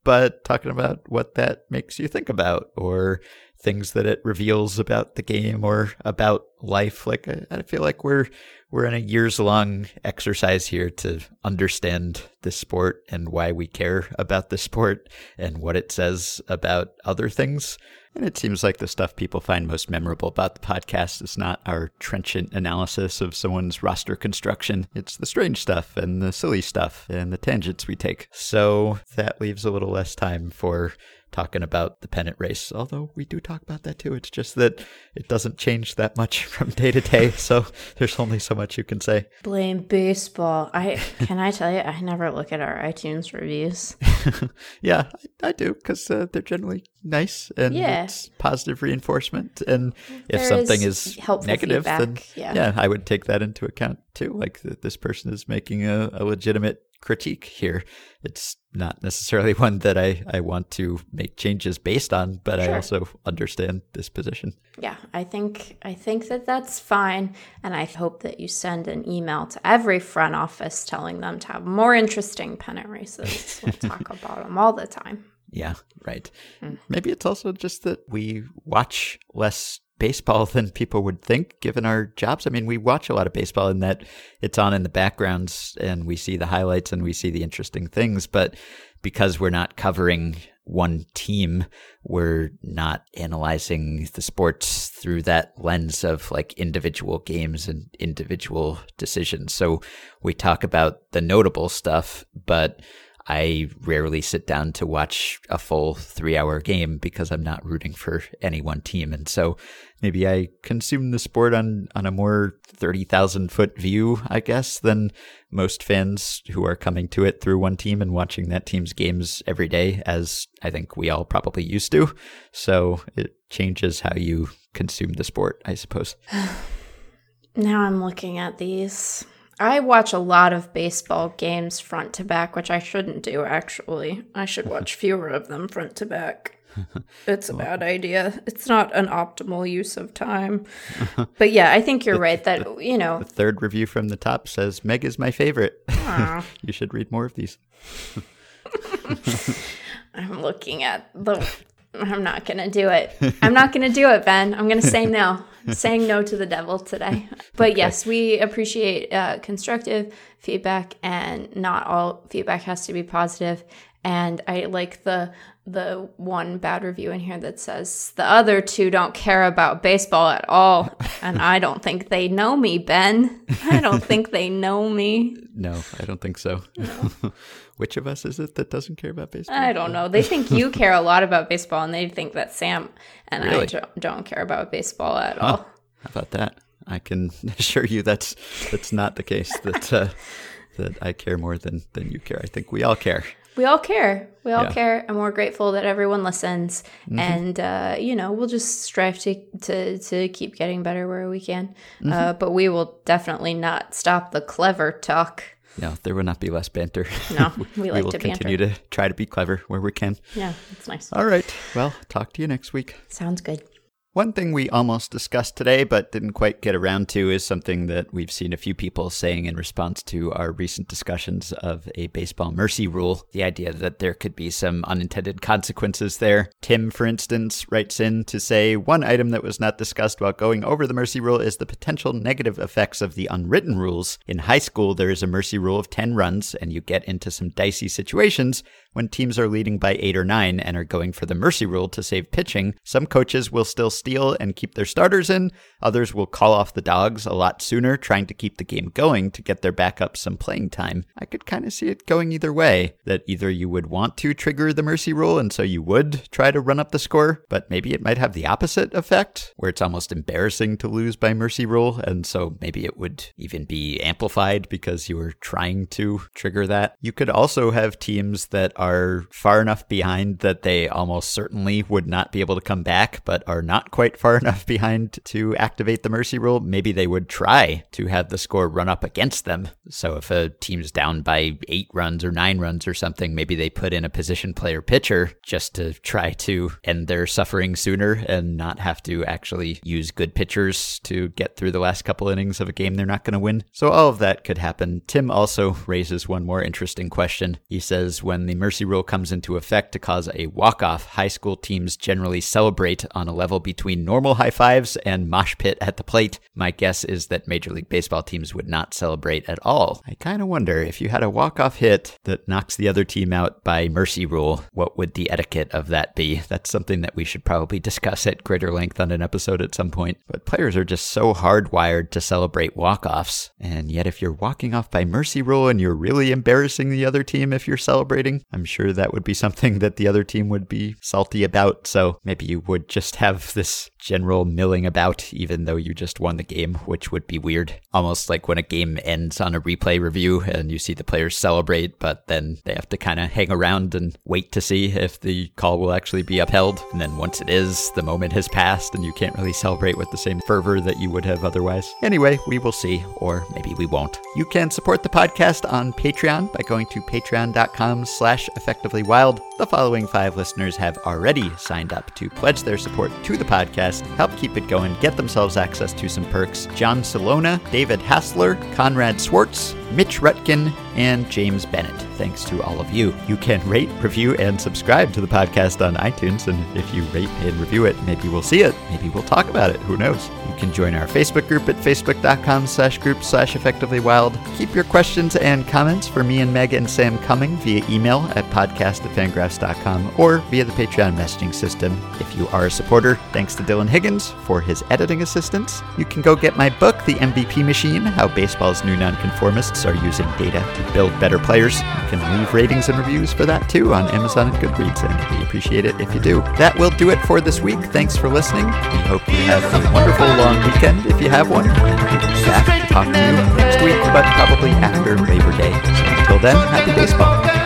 but talking about what that makes you think about or things that it reveals about the game or about life. Like I, I feel like we're we're in a years long exercise here to understand the sport and why we care about the sport and what it says about other things. And it seems like the stuff people find most memorable about the podcast is not our trenchant analysis of someone's roster construction. It's the strange stuff and the silly stuff and the tangents we take. So that leaves a little less time for talking about the pennant race, although we do talk about that too. It's just that it doesn't change that much [LAUGHS] from day to day, so there's only so much you can say. Blame baseball. I can I tell you, I never look at our iTunes reviews. [LAUGHS] yeah, I, I do because uh, they're generally nice and yeah. it's positive reinforcement. And if there something is, is negative, feedback. then yeah. yeah. I would take that into account too. Like this person is making a, a legitimate critique here. It's not necessarily [LAUGHS] one that I, I want to make changes based on, but sure. I also understand this position. Yeah, I think I think that that's fine, and I hope that you send an email to every front office telling them to have more interesting pennant races. [LAUGHS] We'll talk about them all the time. Yeah, right. Mm. Maybe it's also just that we watch less baseball than people would think given our jobs. I mean, we watch a lot of baseball in that it's on in the backgrounds and we see the highlights and we see the interesting things, but because we're not covering one team, we're not analyzing the sports through that lens of like individual games and individual decisions. So we talk about the notable stuff, but I rarely sit down to watch a full three hour game because I'm not rooting for any one team. And so maybe I consume the sport on, on a more 30,000 foot view, I guess, than most fans who are coming to it through one team and watching that team's games every day, as I think we all probably used to. So it changes how you consume the sport, I suppose. [SIGHS] now I'm looking at these I watch a lot of baseball games front to back, which I shouldn't do actually. I should [LAUGHS] watch fewer of them front to back. [LAUGHS] It's a bad idea. It's not an optimal use of time. [LAUGHS] But yeah, I think you're right that, you know. The third review from the top says Meg is my favorite. you should read more of these. I'm looking at the I'm not going to do it. I'm not going to do it, Ben. I'm going to say no. [LAUGHS] saying no to the devil today. [LAUGHS] But yes, we appreciate uh, constructive feedback, and not all feedback has to be positive. And I like the the one bad review in here that says the other two don't care about baseball at all, [LAUGHS] and I don't think they know me, Ben. I don't think they know me. [LAUGHS] No, I don't think so. [LAUGHS] Which of us is it that doesn't care about baseball? I don't know. They think you care a lot about baseball, and they think that Sam and I don't, don't care about baseball at all. How about that? I can assure you that's that's not the case. That uh, that I care more than than you care. I think we all care. We all care. We all Yeah. care, and we're grateful that everyone listens. And uh, you know, we'll just strive to to to keep getting better where we can. Uh, but we will definitely not stop the clever talk. No, there will not be less banter. No, [LAUGHS] we we like will to banter. continue to try to be clever where we can. Yeah, it's nice. All right. Well, talk to you next week. Sounds good. One thing we almost discussed today, but didn't quite get around to, is something that we've seen a few people saying in response to our recent discussions of a baseball mercy rule. The idea that there could be some unintended consequences there. Tim, for instance, writes in to say one item that was not discussed while going over the mercy rule is the potential negative effects of the unwritten rules. In high school, there is a mercy rule of 10 runs, and you get into some dicey situations when teams are leading by eight or nine and are going for the mercy rule to save pitching, some coaches will still steal and keep their starters in. Others will call off the dogs a lot sooner, trying to keep the game going to get their backups some playing time. I could kind of see it going either way that either you would want to trigger the mercy rule and so you would try to run up the score, but maybe it might have the opposite effect where it's almost embarrassing to lose by mercy rule. And so maybe it would even be amplified because you were trying to trigger that. You could also have teams that are far enough behind that they almost certainly would not be able to come back, but are not quite far [LAUGHS] enough behind to activate the mercy rule. Maybe they would try to have the score run up against them. So if a team's down by eight runs or nine runs or something, maybe they put in a position player pitcher just to try to end their suffering sooner and not have to actually use good pitchers to get through the last couple innings of a game they're not going to win. So all of that could happen. Tim also raises one more interesting question. He says when the mercy rule comes into effect to cause a walk-off, high school teams generally celebrate on a level between normal high fives and mosh pit at the plate. My guess is that Major League Baseball teams would not celebrate at all. I kind of wonder if you had a walk-off hit that knocks the other team out by mercy rule, what would the etiquette of that be? That's something that we should probably discuss at greater length on an episode at some point. But players are just so hardwired to celebrate walk-offs. And yet if you're walking off by mercy rule and you're really embarrassing the other team if you're celebrating, I'm sure that would be something that the other team would be salty about. So maybe you would just have this general milling about even though you just won the game, which would be weird. Almost like when a game ends on a replay review and you see the players celebrate, but then they have to kind of hang around and wait to see if the call will actually be upheld. And then once it is, the moment has passed and you can't really celebrate with the same fervor that you would have otherwise. Anyway, we will see, or maybe we won't. You can support the podcast on Patreon by going to patreon.com slash effectively wild. The following five listeners have already signed up to pledge their support to the podcast, help keep it going, get themselves access to some perks. John Salona, David Hassler, Conrad Swartz, Mitch Rutkin, and James Bennett. Thanks to all of you. You can rate, review, and subscribe to the podcast on iTunes. And if you rate and review it, maybe we'll see it. Maybe we'll talk about it. Who knows? You can join our Facebook group at facebook.com slash group slash effectively wild. Keep your questions and comments for me and Meg and Sam coming via email at podcast at fangraphs.com or via the Patreon messaging system. If you are a supporter, thanks to Dylan Higgins for his editing assistance. You can go get my book, The MVP Machine How Baseball's New Nonconformists Are Using Data to Build Better Players. You can leave ratings and reviews for that too on Amazon and Goodreads, and we appreciate it if you do. That will do it for this week. Thanks for listening. We hope you have a wonderful long weekend if you have one. We'll back to talk to you next week, but probably after Labor Day. So until then, happy baseball.